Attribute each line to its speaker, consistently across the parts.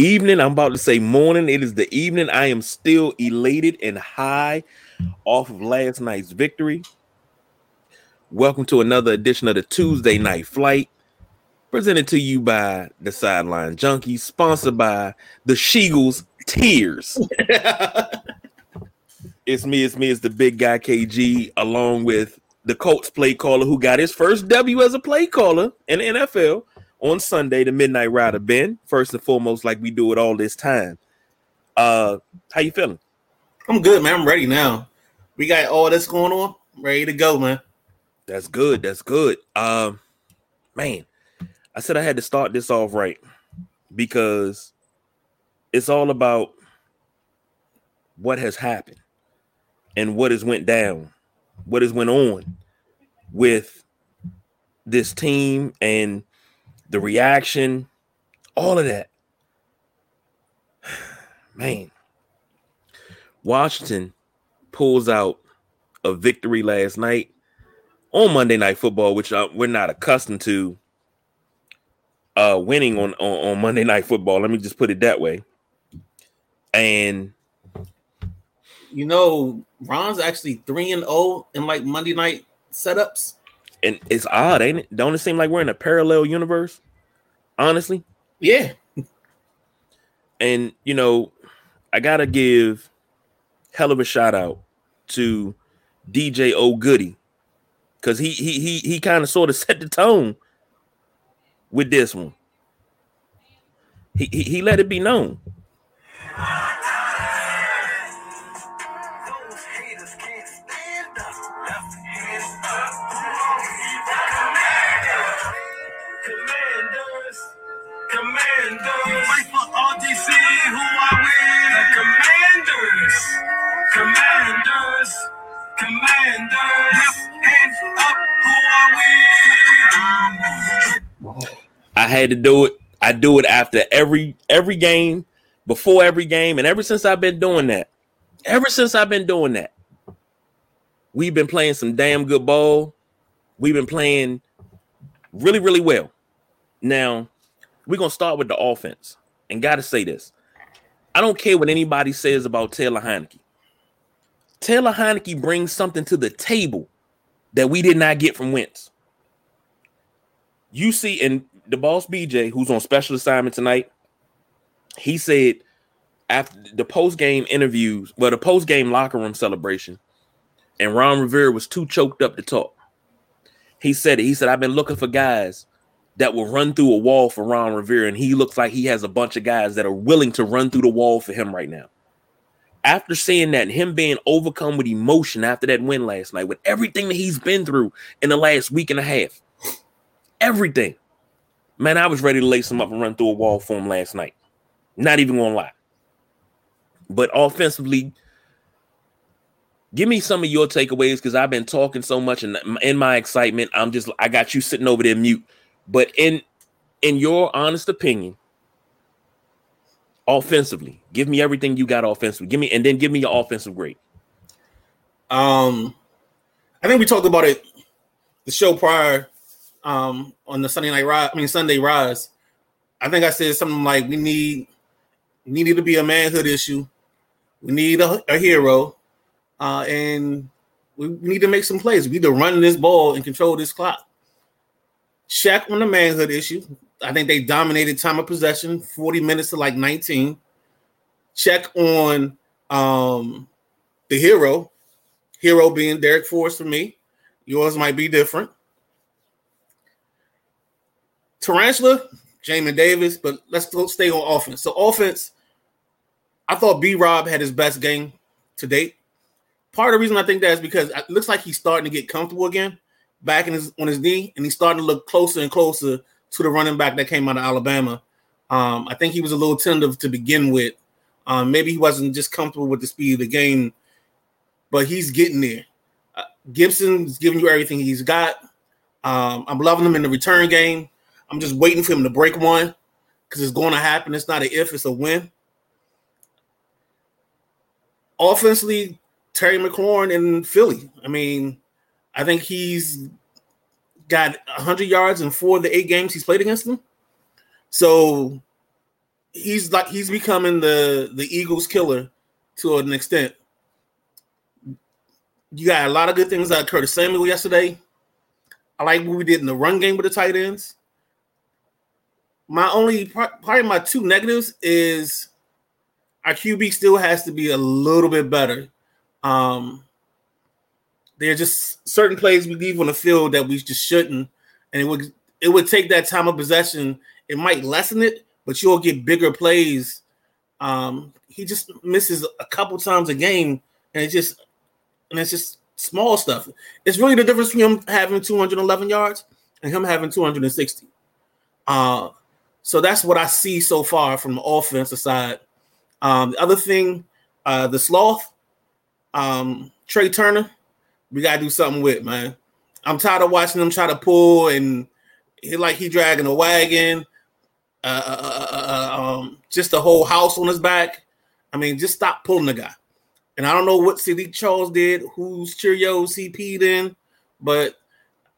Speaker 1: Evening. I'm about to say morning. It is the evening. I am still elated and high off of last night's victory. Welcome to another edition of the Tuesday Night Flight, presented to you by the Sideline Junkies, sponsored by the Sheagles Tears. it's me, it's me, it's the big guy KG, along with the Colts play caller who got his first W as a play caller in the NFL on Sunday, the Midnight Rider Ben. First and foremost, like we do it all this time. Uh, how you feeling?
Speaker 2: I'm good, man. I'm ready now. We got all this going on. Ready to go, man.
Speaker 1: That's good. That's good. Um, man, I said I had to start this off right because it's all about what has happened and what has went down, what has went on with this team and the reaction, all of that. Man, Washington pulls out a victory last night on Monday Night Football, which uh, we're not accustomed to uh, winning on, on, on Monday Night Football. Let me just put it that way. And
Speaker 2: you know, Ron's actually three and zero oh in like Monday night setups
Speaker 1: and it's odd, ain't it? Don't it seem like we're in a parallel universe? Honestly,
Speaker 2: yeah.
Speaker 1: And you know, I gotta give hell of a shout out to DJ O Goody because he he he he kind of sort of set the tone with this one. He, he he let it be known. Had to do it. I do it after every every game, before every game, and ever since I've been doing that, ever since I've been doing that, we've been playing some damn good ball. We've been playing really, really well. Now, we're gonna start with the offense, and gotta say this: I don't care what anybody says about Taylor Heinicke. Taylor Heinicke brings something to the table that we did not get from Wentz. You see, and the boss BJ, who's on special assignment tonight, he said after the post game interviews, well, the post game locker room celebration, and Ron Rivera was too choked up to talk. He said it. He said, I've been looking for guys that will run through a wall for Ron Rivera, and he looks like he has a bunch of guys that are willing to run through the wall for him right now after seeing that and him being overcome with emotion after that win last night, with everything that he's been through in the last week and a half, everything, man, I was ready to lace him up and run through a wall for him last night. Not even gonna lie. But offensively, give me some of your takeaways because I've been talking so much and in my excitement, I'm just I got you sitting over there mute. But in in your honest opinion, offensively. Give me everything you got offensively. Give me and then give me your offensive grade.
Speaker 2: Um, I think we talked about it the show prior um on the Sunday night rise. I mean Sunday rise. I think I said something like we need we need to be a manhood issue. We need a, a hero, uh, and we, we need to make some plays. We need to run this ball and control this clock. Shaq on the manhood issue. I think they dominated time of possession, 40 minutes to like 19. Check on um the hero. Hero being Darrick Forrest for me. Yours might be different. Tarantula, Jamin Davis, but let's stay on offense. So offense, I thought B Rob had his best game to date. Part of the reason I think that is because it looks like he's starting to get comfortable again, back in his on his knee, and he's starting to look closer and closer to the running back that came out of Alabama. Um, I think he was a little tentative to begin with. Um, maybe he wasn't just comfortable with the speed of the game, but he's getting there. Uh, Gibson's giving you everything he's got. Um, I'm loving him in the return game. I'm just waiting for him to break one because it's going to happen. It's not an if, it's a win. Offensively, Terry McLaurin in Philly. I mean, I think he's got 100 yards in four of the eight games he's played against them. So he's like he's becoming the the Eagles killer to an extent. You got a lot of good things out of Curtis Samuel yesterday. I like what we did in the run game with the tight ends. My only probably my two negatives is our QB still has to be a little bit better. Um, there are just certain plays we leave on the field that we just shouldn't, and it would it would take that time of possession. It might lessen it, but you'll get bigger plays. Um, he just misses a couple times a game, and it's just and it's just small stuff. It's really the difference between him having 211 yards and him having 260. Uh, so that's what I see so far from the offensive side. Um, the other thing, uh, the sloth, um, Trai Turner, we gotta do something with man. I'm tired of watching him try to pull and he like he dragging a wagon, uh, uh, uh, uh, uh um, just the whole house on his back. I mean, just stop pulling the guy. And I don't know what Saahdiq Charles did, whose Cheerios he peed in, but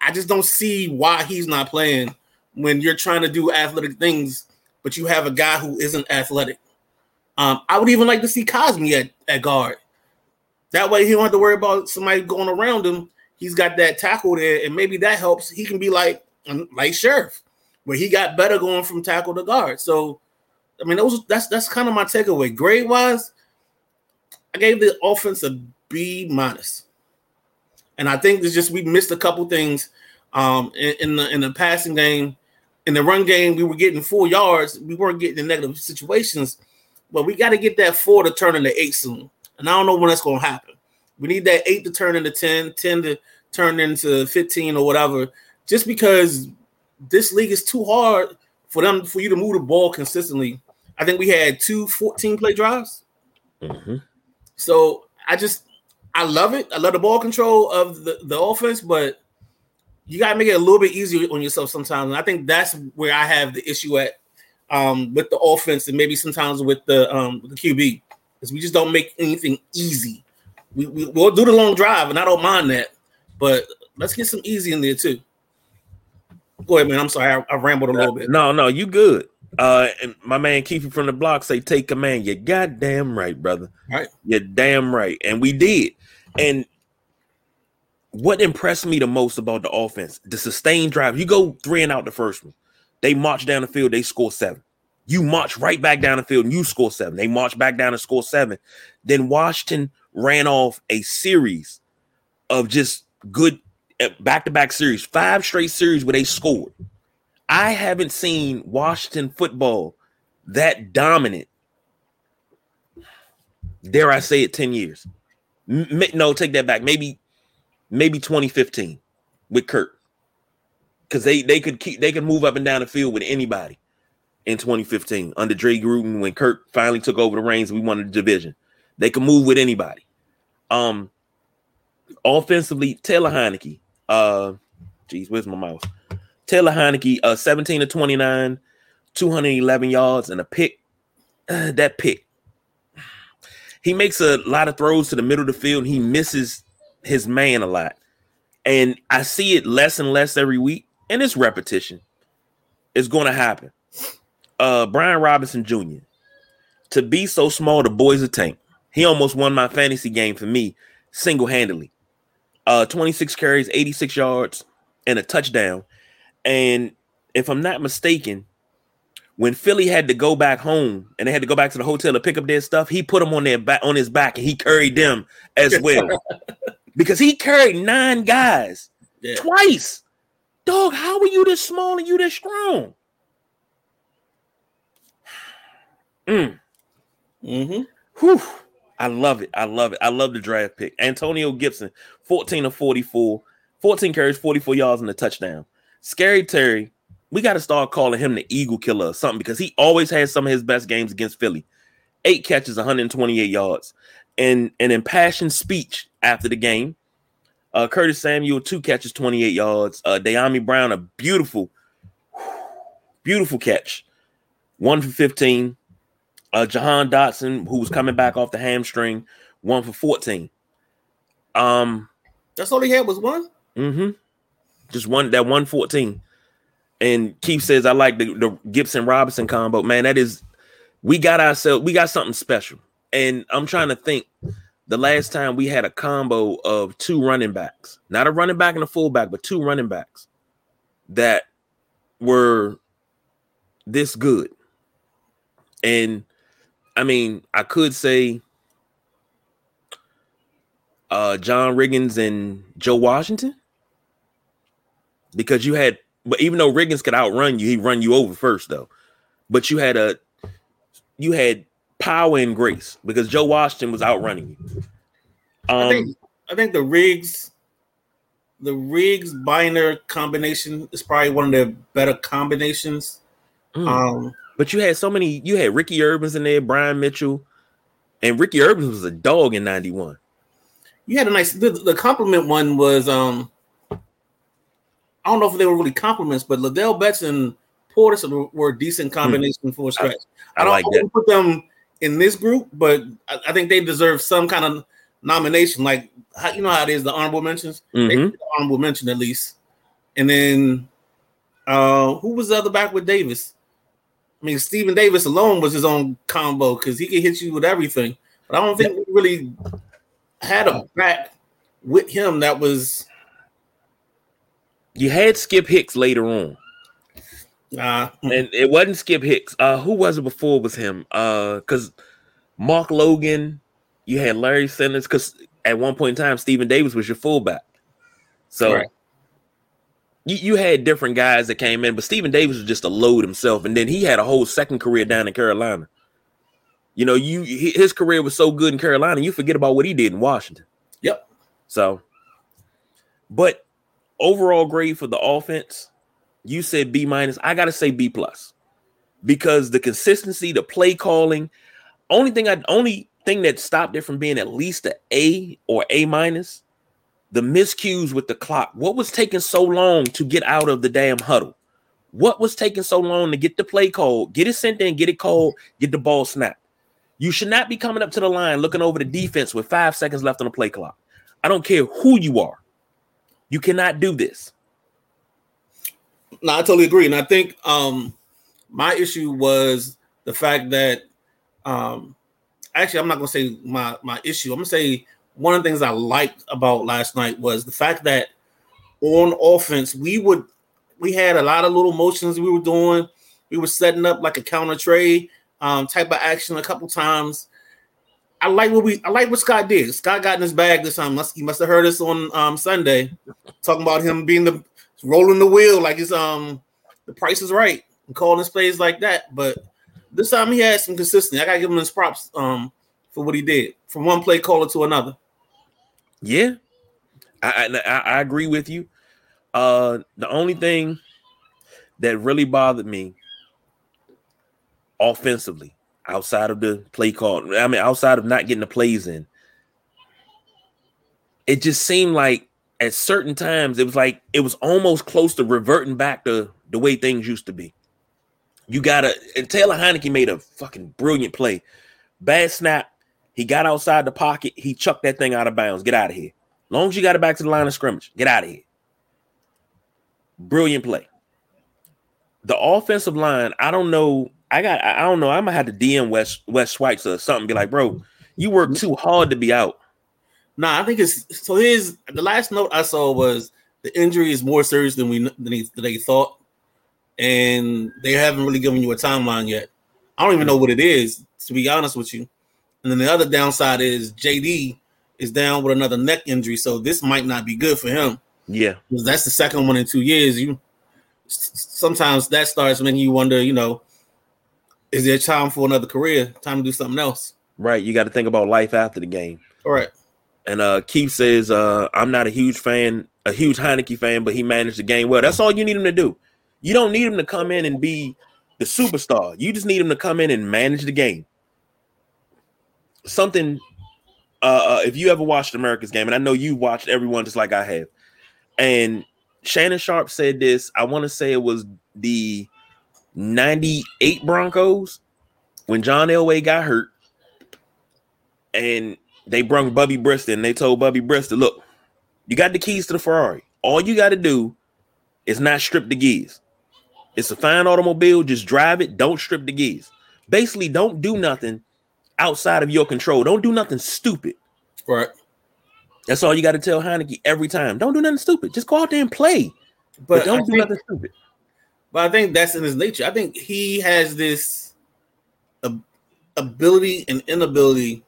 Speaker 2: I just don't see why he's not playing when you're trying to do athletic things, but you have a guy who isn't athletic. Um, I would even like to see Cosmi at, at guard. That way he don't have to worry about somebody going around him. He's got that tackle there, and maybe that helps. He can be like like Scherff, where he got better going from tackle to guard. So, I mean, those that's that's kind of my takeaway. Grade wise, I gave the offense a B minus, and I think it's just we missed a couple things um, in, in, the in the passing game. In the run game, we were getting four yards. We weren't getting in negative situations, but we got to get that four to turn into eight soon. And I don't know when that's going to happen. We need that eight to turn into 10, 10 to turn into 15 or whatever, just because this league is too hard for them for you to move the ball consistently. I think we had two 14 play drives. Mm-hmm. So I just I love it. I love the ball control of the, the offense, but you gotta make it a little bit easier on yourself sometimes. And I think that's where I have the issue at um, with the offense and maybe sometimes with the um, with the QB because we just don't make anything easy. We, we will do the long drive, and I don't mind that, but let's get some easy in there too. Go ahead, man. I'm sorry, I, I rambled a little bit.
Speaker 1: No, no, you good. Uh, and my man Keith from the block say, "Take command." You goddamn right, brother.
Speaker 2: Right.
Speaker 1: You're damn right, and we did. And what impressed me the most about the offense, the sustained drive. You go three and out the first one. They march down the field. They score seven. You march right back down the field and you score seven. They march back down and score seven. Then Washington ran off a series of just good back to back series, five straight series where they scored. I haven't seen Washington football that dominant. Dare I say it, 10 years? No, take that back. Maybe, maybe 2015 with Kirk. Because they they could keep they could move up and down the field with anybody in 2015 under Dre Gruden when Kirk finally took over the reins. We won the division. They can move with anybody. Um, offensively, Taylor Heinicke. Uh, geez, where's my mouse? Taylor Heinicke, uh, 17 to 29, 211 yards and a pick. Uh, that pick. He makes a lot of throws to the middle of the field. he misses his man a lot. And I see it less and less every week. And it's repetition. It's going to happen uh Brian Robinson Jr. To be so small, the boy's a tank. He almost won my fantasy game for me single-handedly. Uh 26 carries, 86 yards, and a touchdown. And if I'm not mistaken, when Philly had to go back home and they had to go back to the hotel to pick up their stuff, he put them on their back on his back and he carried them as well. because he carried nine guys yeah. twice. Dog, how are you this small and you this strong? Mm. Mm-hmm. Whew. I love it. I love it. I love the draft pick. Antonio Gibson, 14 of 44, 14 carries, 44 yards, and a touchdown. Scary Terry, we got to start calling him the Eagle Killer or something because he always has some of his best games against Philly. Eight catches, 128 yards. And an impassioned speech after the game. Uh, Curtis Samuel, two catches, 28 yards. Uh, Dyami Brown, a beautiful, beautiful catch. One for 15. Uh, Jahan Dotson, who was coming back off the hamstring, one for 14. Um,
Speaker 2: that's all he had was one.
Speaker 1: Mm-hmm. Just one that 114. And Keith says, I like the, the Gibson Robinson combo. Man, that is we got ourselves we got something special. And I'm trying to think the last time we had a combo of two running backs, not a running back and a fullback, but two running backs that were this good. And I mean, I could say uh John Riggins and Joe Washington because you had but even though Riggins could outrun you, he run you over first though. But you had a you had power and grace because Joe Washington was outrunning you.
Speaker 2: Um, I think I think the Riggs, the Riggs Binder combination is probably one of the better combinations.
Speaker 1: Mm. Um, but you had so many. You had Ricky Ervins in there, Brian Mitchell, and Ricky Ervins was a dog in '91.
Speaker 2: You had a nice. The, the compliment one was. um I don't know if they were really compliments, but Ladell Betts and Portis were, a decent hmm. combination mm. for a stretch. I, I, I don't like I put them in this group, but I, I, think they deserve some kind of nomination. Like you know how it is, the honorable mentions, mm-hmm. honorable mention at least. And then uh who was the other back with Davis? I mean, Stephen Davis alone was his own combo because he could hit you with everything. But I don't think we really had a back with him that was.
Speaker 1: You had Skip Hicks later on.
Speaker 2: Uh,
Speaker 1: and it wasn't Skip Hicks. Uh, who was it before? Was him? Uh, because Mark Logan, you had Larry Centers. Because at one point in time, Stephen Davis was your fullback. So right. you, you had different guys that came in, but Stephen Davis was just a load himself, and then he had a whole second career down in Carolina. You know, you his career was so good in Carolina, you forget about what he did in Washington.
Speaker 2: Yep.
Speaker 1: So, but overall grade for the offense, you said B minus. I gotta say B plus because the consistency, the play calling. Only thing I only thing that stopped it from being at least a A or A minus, the miscues with the clock. What was taking so long to get out of the damn huddle? What was taking so long to get the play called, get it sent in, get it called, get the ball snapped? You should not be coming up to the line looking over the defense with five seconds left on the play clock. I don't care who you are. You cannot do this.
Speaker 2: No, I totally agree. And I think um my issue was the fact that um actually I'm not gonna say my my issue. I'm gonna say one of the things I liked about last night was the fact that on offense we would we had a lot of little motions we were doing. We were setting up like a counter trade um, type of action a couple times. I like what we I like what Scott did. Scott got in his bag this time. He must have heard us on um, Sunday talking about him being the rolling the wheel like it's um the price is right and calling plays like that. But this time he had some consistency. I gotta give him his props um for what he did from one play caller to another.
Speaker 1: Yeah, I, I, I agree with you. Uh, the only thing that really bothered me offensively outside of the play call, I mean, outside of not getting the plays in, it just seemed like at certain times it was like it was almost close to reverting back to the way things used to be. You gotta and Taylor Heinicke made a fucking brilliant play. Bad snap. He got outside the pocket. He chucked that thing out of bounds. Get out of here. Long as you got it back to the line of scrimmage, get out of here. Brilliant play. The offensive line, I don't know. I got, I don't know. I'm gonna have to DM West West Swipes or something. Be like, bro, you work too hard to be out.
Speaker 2: Nah, I think it's so. His the last note I saw was the injury is more serious than we than, he, than they thought, and they haven't really given you a timeline yet. I don't even know what it is, to be honest with you. And then the other downside is JD is down with another neck injury, so this might not be good for him.
Speaker 1: Yeah,
Speaker 2: that's the second one in two years. You sometimes that starts making you wonder, you know, is there time for another career? Time to do something else?
Speaker 1: Right. You got to think about life after the game.
Speaker 2: All right.
Speaker 1: And uh Keith says, uh, I'm not a huge fan, a huge Heinicke fan, but he managed the game well. That's all you need him to do. You don't need him to come in and be the superstar. You just need him to come in and manage the game. Something uh, uh, if you ever watched America's game, and I know you watched everyone just like I have, and Shannon Sharpe said this. I want to say it was the 98 Broncos when John Elway got hurt, and they brung Bubby Brister and they told Bubby Brister, look, you got the keys to the Ferrari. All you got to do is not strip the gears. It's a fine automobile. Just drive it. Don't strip the gears. Basically, don't do nothing outside of your control. Don't do nothing stupid.
Speaker 2: Right.
Speaker 1: That's all you got to tell Heinicke every time. Don't do nothing stupid. Just go out there and play. But, but don't I do think, nothing stupid.
Speaker 2: But I think that's in his nature. I think he has this ability and inability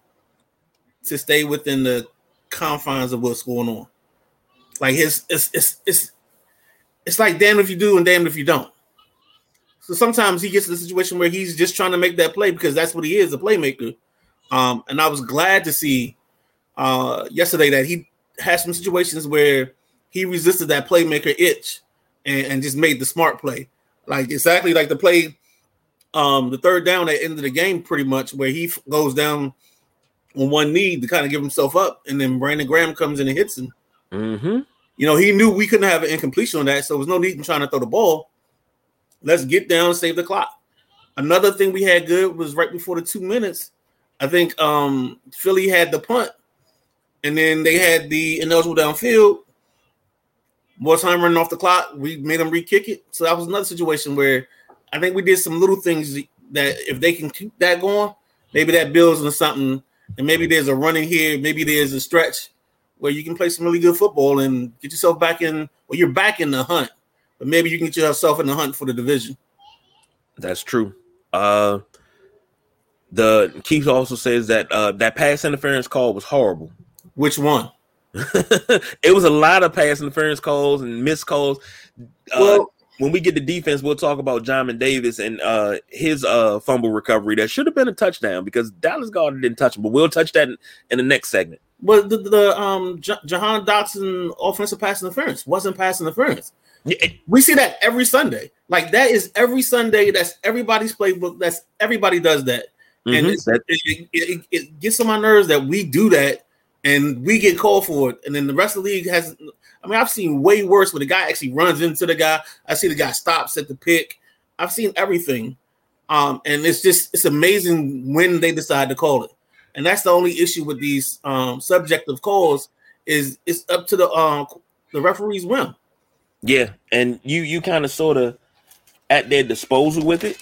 Speaker 2: to stay within the confines of what's going on. Like his it's it's it's it's like damn if you do and damn if you don't. So sometimes he gets to the situation where he's just trying to make that play because that's what he is, a playmaker. Um, and I was glad to see uh, yesterday that he had some situations where he resisted that playmaker itch and, and just made the smart play. Like exactly like the play, um, the third down at the end of the game, pretty much where he goes down on one knee to kind of give himself up, and then Brandon Graham comes in and hits him.
Speaker 1: Mm-hmm.
Speaker 2: You know, he knew we couldn't have an incompletion on that, so there was no need in trying to throw the ball. Let's get down, save the clock. Another thing we had good was right before the two minutes. I think um, Philly had the punt, and then they had the ineligible downfield. More time running off the clock. We made them re-kick it. So that was another situation where I think we did some little things that if they can keep that going, maybe that builds into something. And maybe there's a running here, maybe there's a stretch where you can play some really good football and get yourself back in. Well, you're back in the hunt but maybe you can get yourself in the hunt for the division.
Speaker 1: That's true. Uh, the Keith also says that uh, that pass interference call was horrible.
Speaker 2: Which one?
Speaker 1: it was a lot of pass interference calls and missed calls. Uh, well, when we get to defense, we'll talk about Jamin Davis and uh, his uh, fumble recovery. That should have been a touchdown because Dallas Goedert didn't touch him, but we'll touch that in, in the next segment.
Speaker 2: But the, the um J- Jahan Dotson offensive pass interference wasn't pass interference. We see that every Sunday. Like that is every Sunday. That's everybody's playbook. That's everybody does that, mm-hmm. and it, it, it, it, gets on my nerves that we do that and we get called for it, and then the rest of the league has. I mean, I've seen way worse where the guy actually runs into the guy. I see the guy stops at the pick. I've seen everything, um, and it's just it's amazing when they decide to call it, and that's the only issue with these um, subjective calls is it's up to the um, the referee's whim.
Speaker 1: Yeah, and you you kind of sort of at their disposal with it,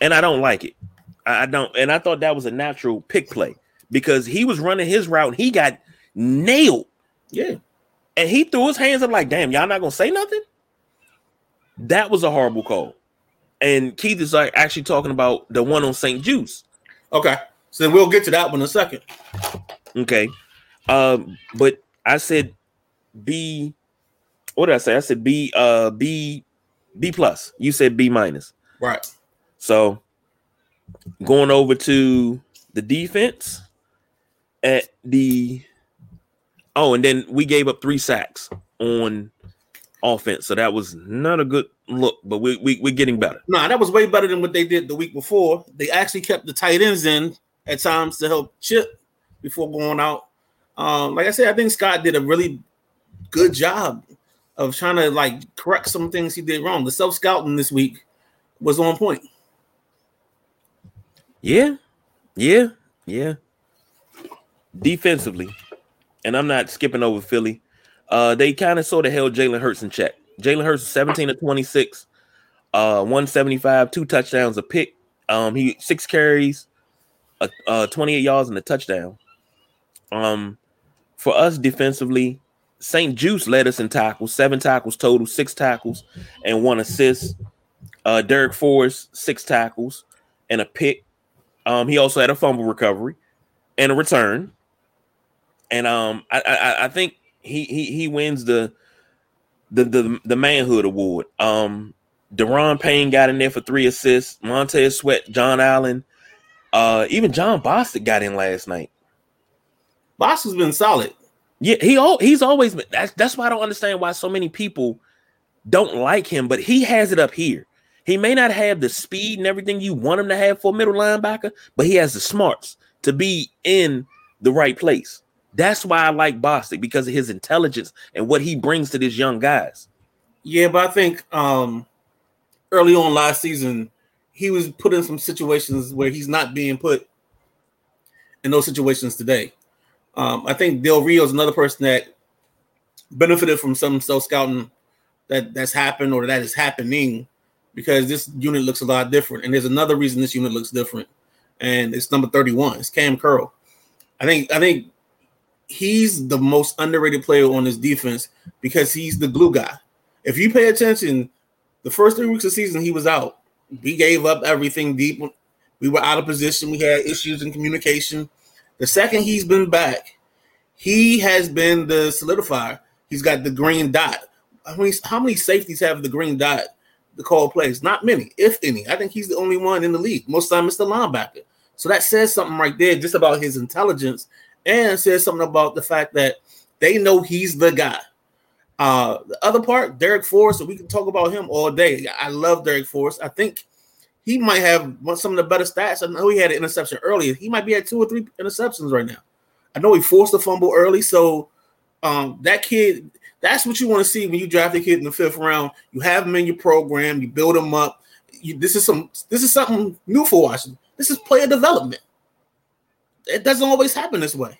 Speaker 1: and I don't like it. I don't, and I thought that was a natural pick play because he was running his route and he got nailed.
Speaker 2: Yeah,
Speaker 1: and he threw his hands up like, "Damn, y'all not gonna say nothing." That was a horrible call, and Keith is like actually talking about the one on St-Juste.
Speaker 2: Okay, so we'll get to that one in a second.
Speaker 1: Okay, um, but I said be what did I say? I said B uh B B plus. You said B minus.
Speaker 2: Right.
Speaker 1: So going over to the defense at the oh, and then we gave up three sacks on offense. So that was not a good look, but we, we we're getting better.
Speaker 2: No, nah, that was way better than what they did the week before. They actually kept the tight ends in at times to help chip before going out. Um, like I said, I think Scott did a really good job of trying to like correct some things he did wrong. The self scouting this week was on point.
Speaker 1: Yeah, yeah, yeah. Defensively, and I'm not skipping over Philly. Uh, they kind of sort of held Jalen Hurts in check. Jalen Hurts 17 to 26, uh, 175, two touchdowns, a pick. Um, he six carries, uh, uh 28 yards and a touchdown. Um, for us defensively, St-Juste led us in tackles, seven tackles total, six tackles, and one assist. Uh, Darrick Forrest, six tackles and a pick. Um, he also had a fumble recovery and a return. And um, I, I, I think he he he wins the the the, the manhood award. Um, Daron Payne got in there for three assists. Montez Sweat, John Allen, uh, even Jon Bostic got in last night.
Speaker 2: Bostic's been solid.
Speaker 1: Yeah, he he's always been. That's that's why I don't understand why so many people don't like him. But he has it up here. He may not have the speed and everything you want him to have for a middle linebacker, but he has the smarts to be in the right place. That's why I like Bostic because of his intelligence and what he brings to these young guys.
Speaker 2: Yeah, but I think um early on last season, he was put in some situations where he's not being put in those situations today. Um, I think Del Rio is another person that benefited from some self scouting that that's happened or that is happening because this unit looks a lot different. And there's another reason this unit looks different, and it's number 31. It's Cam Curl. I think I think he's the most underrated player on this defense because he's the glue guy. If you pay attention, the first three weeks of season he was out. We gave up everything deep. We were out of position. We had issues in communication. The second he's been back, he has been the solidifier. He's got the green dot. I mean, how many safeties have the green dot the call plays? Not many, if any. I think he's the only one in the league. Most time it's the linebacker. So that says something right there just about his intelligence and says something about the fact that they know he's the guy. Uh, the other part, Darrick Forrest, we can talk about him all day. I love Darrick Forrest. I think he might have some of the better stats. I know he had an interception earlier. He might be at two or three interceptions right now. I know he forced a fumble early, so um, that kid. That's what you want to see when you draft a kid in the fifth round. You have him in your program. You build him up. You, this is some. This is something new for Washington. This is player development. It doesn't always happen this way.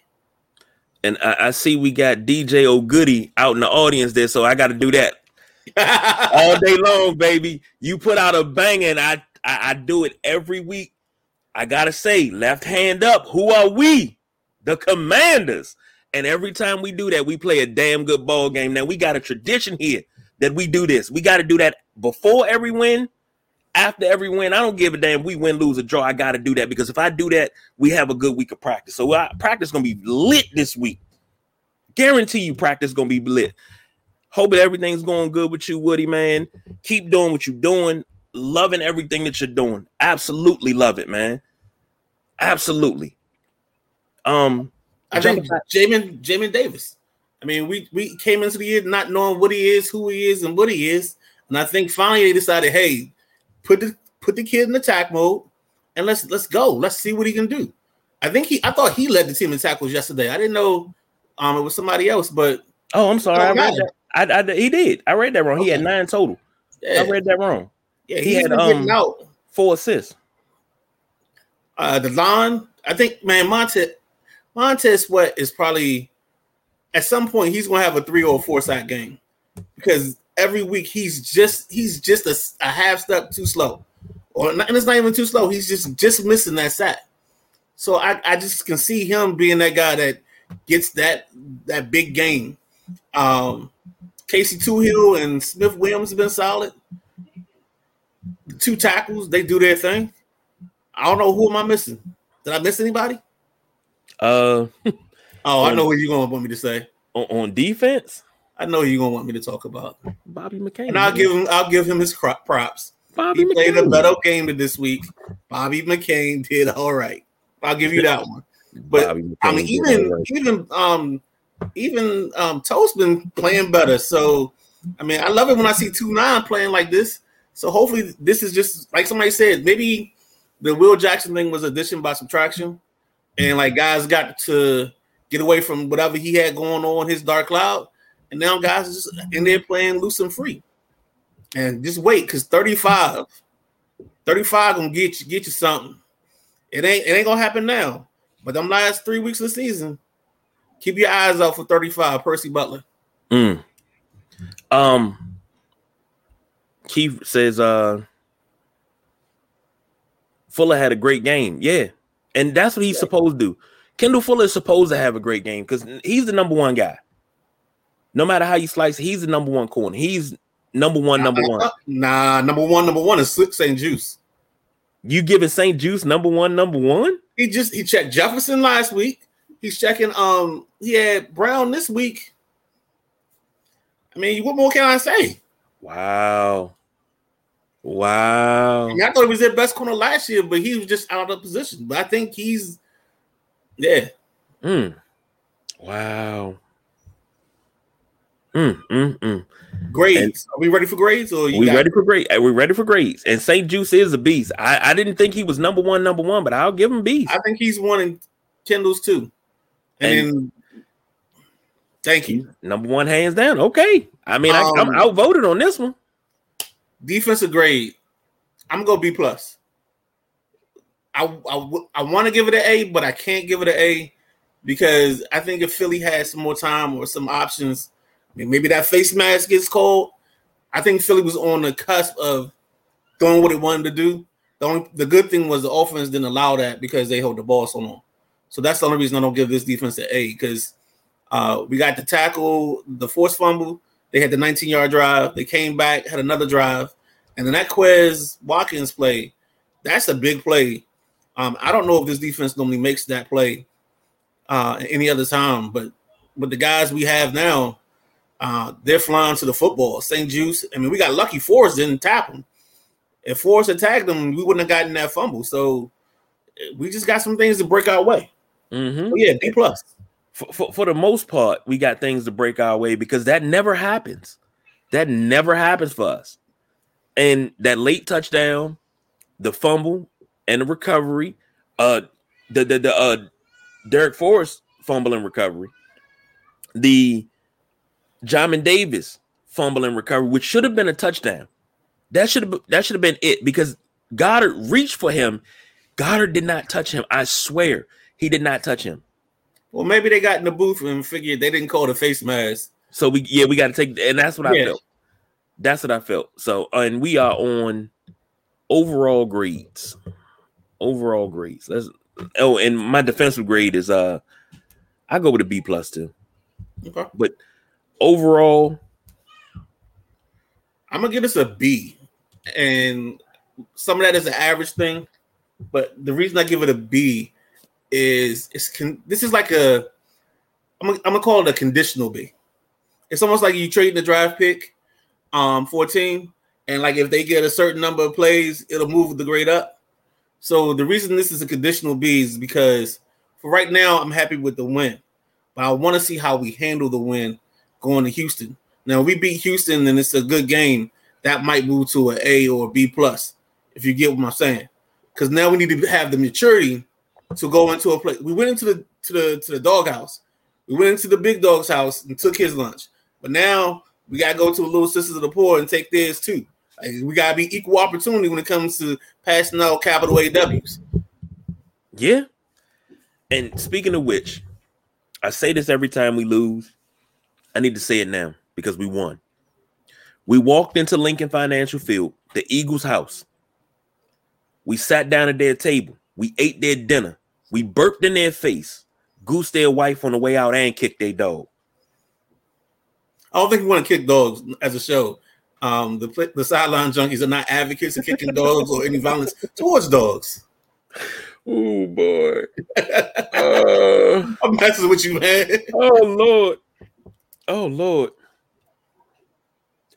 Speaker 1: And I, I see we got DJ O'Goody out in the audience there, so I got to do that all day long, baby. You put out a bang, and I, I I do it every week. I gotta say, left hand up. Who are we? The Commanders. And every time we do that, we play a damn good ball game. Now we got a tradition here that we do this. We got to do that before every win after every win, I don't give a damn. We win, lose, or draw. I got to do that because if I do that, we have a good week of practice. So I, practice gonna be lit this week. Guarantee you, practice gonna be lit. Hope that everything's going good with you, Woody. Man, keep doing what you're doing. Loving everything that you're doing. Absolutely love it, man. Absolutely. Um,
Speaker 2: I think Jamin Jamin Davis. I mean, we we came into the year not knowing what he is, who he is, and what he is, and I think finally they decided, hey, put the put the kid in attack mode, and let's let's go. Let's see what he can do. I think he. I thought he led the team in tackles yesterday. I didn't know um it was somebody else, but
Speaker 1: oh, I'm sorry. I read that. I, I, he did. I read that wrong. Okay. He had nine total. Yeah. I read that wrong.
Speaker 2: Yeah, he had um out.
Speaker 1: four assists.
Speaker 2: Uh, the line, I think, man, Montez Montez Sweat is probably at some point he's gonna have a three or four sack game because every week he's just he's just a, a half step too slow, or not, and it's not even too slow. He's just just missing that sack. So I, I just can see him being that guy that gets that that big game. Um, Casey Toohill and Smith Williams have been solid. The two tackles, they do their thing. I don't know who am I missing. Did I miss anybody?
Speaker 1: Uh
Speaker 2: oh, I know what you're gonna want me to say.
Speaker 1: On, on defense?
Speaker 2: I know you're gonna want me to talk about
Speaker 1: Bobby McCain,
Speaker 2: and I'll man. give him I'll give him his props. Bobby he McCain. played a better game this week. Bobby McCain did all right. I'll give you that one. But I mean, even right. even um even um Toast been playing better. So I mean, I love it when I see two nine playing like this. So hopefully, this is just like somebody said. Maybe the Will Jackson thing was addition by subtraction, and like guys got to get away from whatever he had going on his dark cloud and now guys are just in there playing loose and free. And just wait, because 35, 35 gonna get you get you something. It ain't it ain't gonna happen now. But them last three weeks of the season, keep your eyes out for 35, Percy Butler.
Speaker 1: Mm. Um Keith says uh Fuller had a great game. Yeah. And that's what he's supposed to do. Kendall Fuller is supposed to have a great game because he's the number one guy. No matter how you slice, he's the number one corner. He's number one, number one.
Speaker 2: Nah, number one, number one is St-Juste.
Speaker 1: You giving St-Juste number one, number one?
Speaker 2: He just he checked Jefferson last week. He's checking um he had Brown this week. I mean, what more can I say?
Speaker 1: Wow. Wow.
Speaker 2: I, mean, I thought he was their best corner last year, but he was just out of position. But I think he's yeah.
Speaker 1: Mm. Wow. Mm, mm, mm.
Speaker 2: Grades. And Are we ready for grades? Or
Speaker 1: we ready for grades? We're ready for grades. And St-Juste is a beast. I, I didn't think he was number one, number one, but I'll give him beast.
Speaker 2: I think he's one in Kendall's too. And, and thank you.
Speaker 1: Number one, hands down. Okay. I mean, um, I, am outvoted on this one.
Speaker 2: Defensive grade. I'm gonna go B plus. I I, I want to give it an A, but I can't give it an A because I think if Philly had some more time or some options maybe that face mask gets cold. I think Philly was on the cusp of doing what it wanted to do. The only the good thing was the offense didn't allow that because they held the ball so long. So that's the only reason I don't give this defense an A because uh, we got the tackle, the forced fumble. They had the 19 yard drive. They came back, had another drive, and then that Quez Watkins play. That's a big play. Um, I don't know if this defense normally makes that play uh, any other time, but with the guys we have now, uh, they're flying to the football. St-Juste. I mean, we got lucky Forrest didn't tap him. If Forrest had tagged him, we wouldn't have gotten that fumble. So we just got some things to break our way.
Speaker 1: Mm-hmm.
Speaker 2: yeah, B plus.
Speaker 1: For, for, for the most part, we got things to break our way because that never happens. That never happens for us. And that late touchdown, the fumble, and the recovery, uh, the the the uh, Darrick Forrest fumble and recovery, the Jamin Davis fumble and recovery, which should have been a touchdown. That should have that should have been it because Goedert reached for him. Goedert did not touch him. I swear he did not touch him.
Speaker 2: Well, maybe they got in the booth and figured they didn't call the face mask.
Speaker 1: So we yeah we got to take and that's what yeah. I felt. That's what I felt. So and we are on overall grades. Overall grades. Let's oh and my defensive grade is uh I go with a B plus too. Okay. But overall,
Speaker 2: I'm gonna give this a B, and some of that is an average thing, but the reason I give it a B is it's con- this is like a I'm gonna, I'm gonna call it a conditional B. It's almost like you trade the draft pick um 14 and like if they get a certain number of plays, it'll move the grade up. So the reason this is a conditional B is because for right now I'm happy with the win, but I want to see how we handle the win going to Houston. Now we beat Houston and it's a good game. That might move to an A or a B plus, if you get what I'm saying. Because now we need to have the maturity to go into a place. We went into the to the to the doghouse. We went into the big dog's house and took his lunch. But now we gotta go to the little sisters of the poor and take theirs too. Like, we gotta be equal opportunity when it comes to passing out capital AWs.
Speaker 1: Yeah. And speaking of which, I say this every time we lose. I need to say it now because we won. We walked into Lincoln Financial Field, the Eagles' house. We sat down at their table. We ate their dinner. We burped in their face, goosed their wife on the way out, and kicked their dog.
Speaker 2: I don't think we want to kick dogs as a show. Um, the the sideline junkies are not advocates of kicking dogs or any violence towards dogs.
Speaker 1: Oh boy, uh,
Speaker 2: I'm messing with you, man.
Speaker 1: Oh lord, oh lord.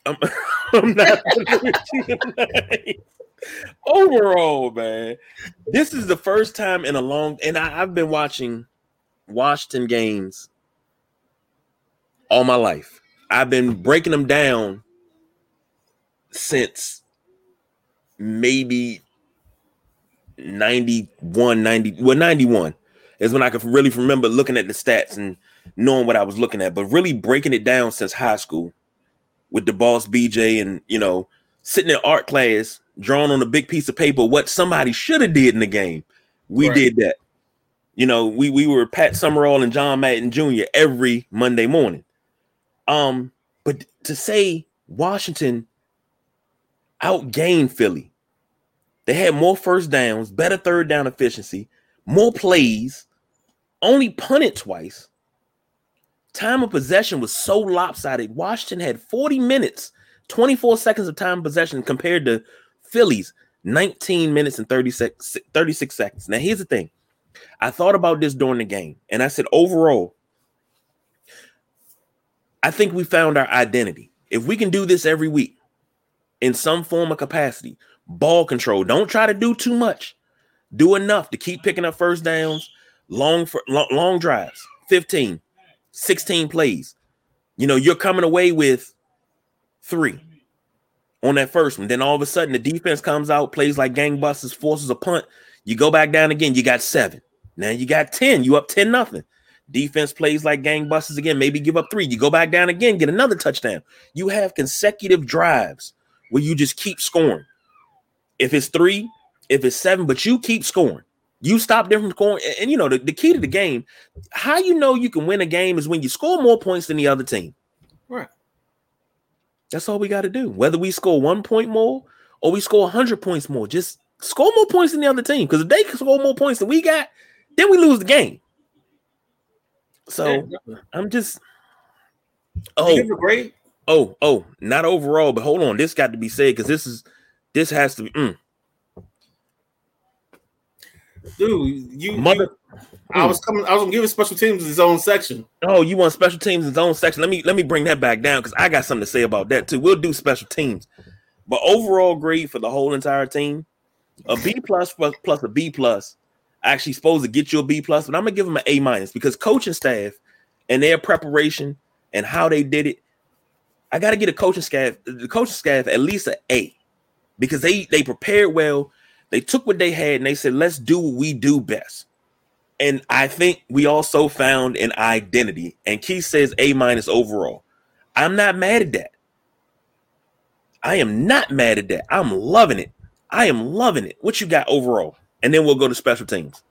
Speaker 1: I'm, I'm not overall, man. This is the first time in a long, and I, I've been watching Washington games all my life. I've been breaking them down since maybe 91, 90, well, 91 is when I could really remember looking at the stats and knowing what I was looking at, but really breaking it down since high school with the boss BJ and you know, sitting in art class, drawing on a big piece of paper what somebody should have did in the game. We right. did that. You know, we we were Pat Summerall and John Madden Jr. every Monday morning. Um, but to say Washington outgained Philly, they had more first downs, better third down efficiency, more plays, only punted twice. Time of possession was so lopsided. Washington had 40 minutes, 24 seconds of time of possession compared to Phillies 19 minutes and 36, 36 seconds. Now, here's the thing I thought about this during the game, and I said, overall, I think we found our identity. If we can do this every week in some form of capacity, ball control, don't try to do too much. Do enough to keep picking up first downs, long for long, long drives, 15, 16 plays. You know, you're coming away with three on that first one. Then all of a sudden the defense comes out, plays like gangbusters, forces a punt. You go back down again, you got seven. Now you got 10, you up 10 nothing. Defense plays like gangbusters again, maybe give up three. You go back down again, get another touchdown. You have consecutive drives where you just keep scoring. If it's three, if it's seven, but you keep scoring. You stop them from scoring. And, and you know, the, the key to the game, how you know you can win a game is when you score more points than the other team.
Speaker 2: Right.
Speaker 1: That's all we got to do. Whether we score one point more or we score 100 points more. Just score more points than the other team because if they score more points than we got, then we lose the game. So I'm just oh
Speaker 2: great.
Speaker 1: Oh, oh, not overall, but hold on. This got to be said because this is this has to be mm.
Speaker 2: Dude. You, Mother, you, I was coming. I was gonna give special teams his own section.
Speaker 1: Oh, you want special teams his own section? Let me let me bring that back down because I got something to say about that too. We'll do special teams, but overall grade for the whole entire team, a B plus plus plus a B plus. Actually, supposed to get you a B plus, but I'm gonna give them an A minus because coaching staff and their preparation and how they did it. I got to get a coaching staff, the coaching staff at least an A because they they prepared well. They took what they had and they said, let's do what we do best. And I think we also found an identity. And Keith says A minus overall. I'm not mad at that. I am not mad at that. I'm loving it. I am loving it. What you got overall? And then we'll go to special teams.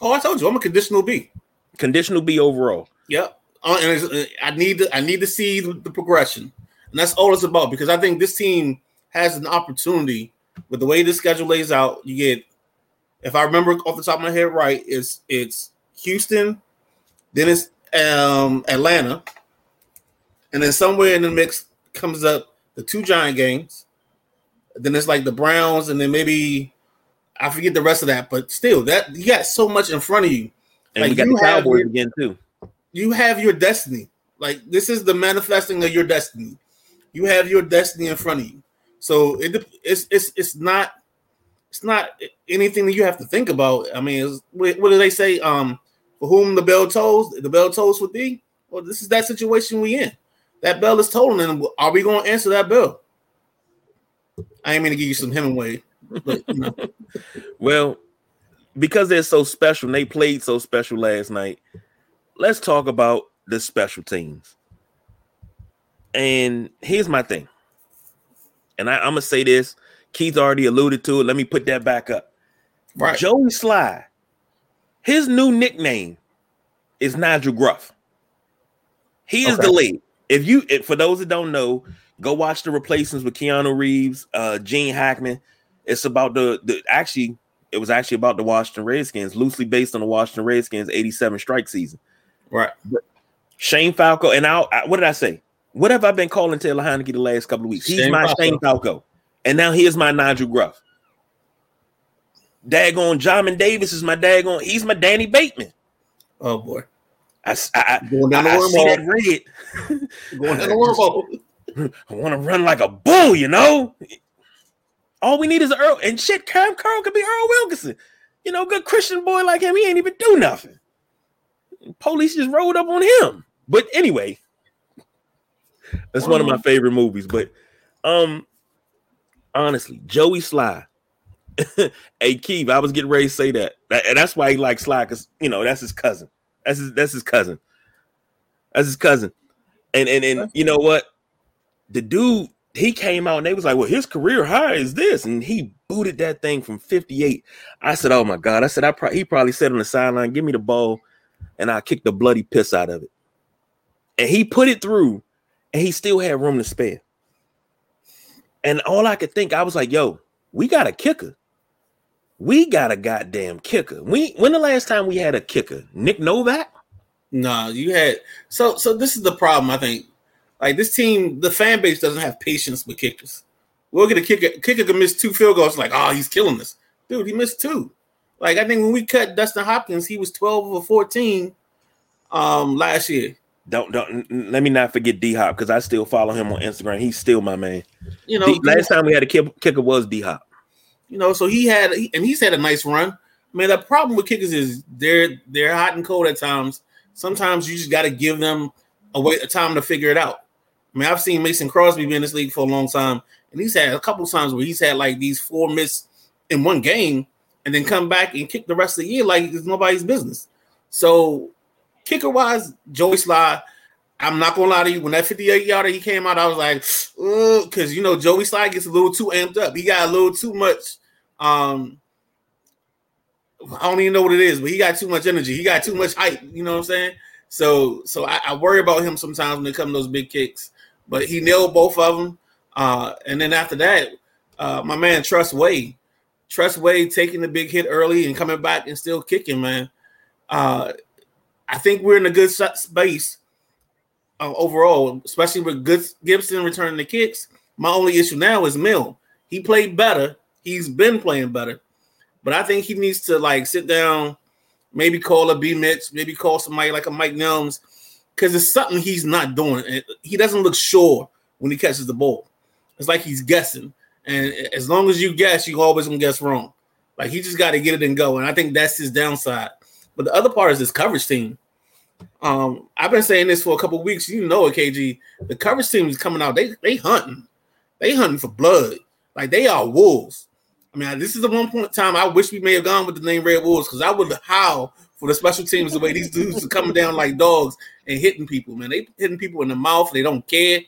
Speaker 2: Oh, I told you I'm a conditional B.
Speaker 1: Conditional B overall.
Speaker 2: Yep. Uh, and uh, I need to I need to see the, the progression, and that's all it's about because I think this team has an opportunity with the way this schedule lays out. You get, if I remember off the top of my head right, it's it's Houston, then it's um, Atlanta, and then somewhere in the mix comes up the two giant games. Then it's like the Browns, and then maybe I forget the rest of that. But still, that you got so much in front of you.
Speaker 1: And like, we got the Cowboys your, again too.
Speaker 2: You have your destiny. Like this is the manifesting of your destiny. You have your destiny in front of you. So it, it's it's it's not it's not anything that you have to think about. I mean, what, what do they say? Um, for whom the bell tolls, the bell tolls for thee. Well, this is that situation we in. That bell is tolling, and are we going to answer that bell? I ain't mean to give you some Hemingway, but
Speaker 1: well, because they're so special, and they played so special last night. Let's talk about the special teams. And here's my thing and I, am gonna say this. Keith already alluded to it. Let me put that back up. Right. Joey Slye, his new nickname is Nigel Gruff. He is okay. the lead. If you, if, for those that don't know, go watch the replacements with Keanu Reeves, uh, Gene Hackman. It's about the the actually, it was actually about the Washington Redskins, loosely based on the Washington Redskins '87 strike season.
Speaker 2: Right.
Speaker 1: But Shane Falco, and I, I what did I say? What have I been calling Taylor Heinicke the last couple of weeks? He's Shane my. Shane Falco. And now here's my Nigel Gruff. Daggone Jamin Davis is my daggone, he's my Danny Bateman.
Speaker 2: Oh boy.
Speaker 1: I, I, going down the I see that red. going down the wormhole. I want to run like a bull, you know. All we need is Earl and shit. Cam Curl could be Earl Wilkinson. You know, good Christian boy like him. He ain't even do nothing. Police just rolled up on him. But anyway, that's one of my favorite movies. But um, honestly, Joey Slye. hey Keith, I was getting ready to say that. And that's why he likes Sly, because you know that's his cousin. That's his that's his cousin. That's his cousin. And and and you know what? The dude he came out and they was like, Well, his career high is this, and he booted that thing from 58. I said, Oh my god. I said, I pro- he probably said on the sideline, give me the ball, and I kicked the bloody piss out of it. And he put it through and he still had room to spare. And all I could think, I was like, yo, we got a kicker. We got a goddamn kicker. We when the last time we had a kicker? Nick Novak?
Speaker 2: No, you had so so this is the problem, I think. Like this team, the fan base doesn't have patience with kickers. We'll get a kicker, kicker can miss two field goals, like, oh, he's killing us. Dude, he missed two. Like I think when we cut Dustin Hopkins, he was 12 or 14 um last year.
Speaker 1: Don't don't let me not forget D Hop because I still follow him on Instagram. He's still my man. You know, D, last time we had a kicker was D Hop.
Speaker 2: You know, so he had and he's had a nice run. I mean, the problem with kickers is they're they're hot and cold at times. Sometimes you just got to give them a wait a time to figure it out. I mean, I've seen Mason Crosby be in this league for a long time, and he's had a couple times where he's had like these four miss in one game, and then come back and kick the rest of the year like it's nobody's business. So kicker wise, Joey Slye. I'm not gonna lie to you. When that 58 yarder he came out, I was like, because you know Joey Slye gets a little too amped up. He got a little too much. Um, I don't even know what it is, but he got too much energy. He got too much hype. You know what I'm saying? So, so I, I worry about him sometimes when they come to those big kicks. But he nailed both of them. Uh, and then after that, uh, my man Tress Way. Tress Way taking the big hit early and coming back and still kicking, man. Uh, I think we're in a good space uh, overall, especially with good Gibson returning the kicks. My only issue now is Milne. He played better. He's been playing better, but I think he needs to like sit down, maybe call a B Mitch, maybe call somebody like a Mike Nelms, because it's something he's not doing. He doesn't look sure when he catches the ball. It's like he's guessing, and as long as you guess, you always gonna guess wrong. Like he just got to get it and go, and I think that's his downside. But the other part is this coverage team. Um, I've been saying this for a couple weeks. You know it, KG. The coverage team is coming out. They they hunting. They hunting for blood. Like they are wolves. I mean, this is the one point in time I wish we may have gone with the name Red Wolves because I would howl for the special teams the way these dudes are coming down like dogs and hitting people. Man, they hitting people in the mouth. They don't care.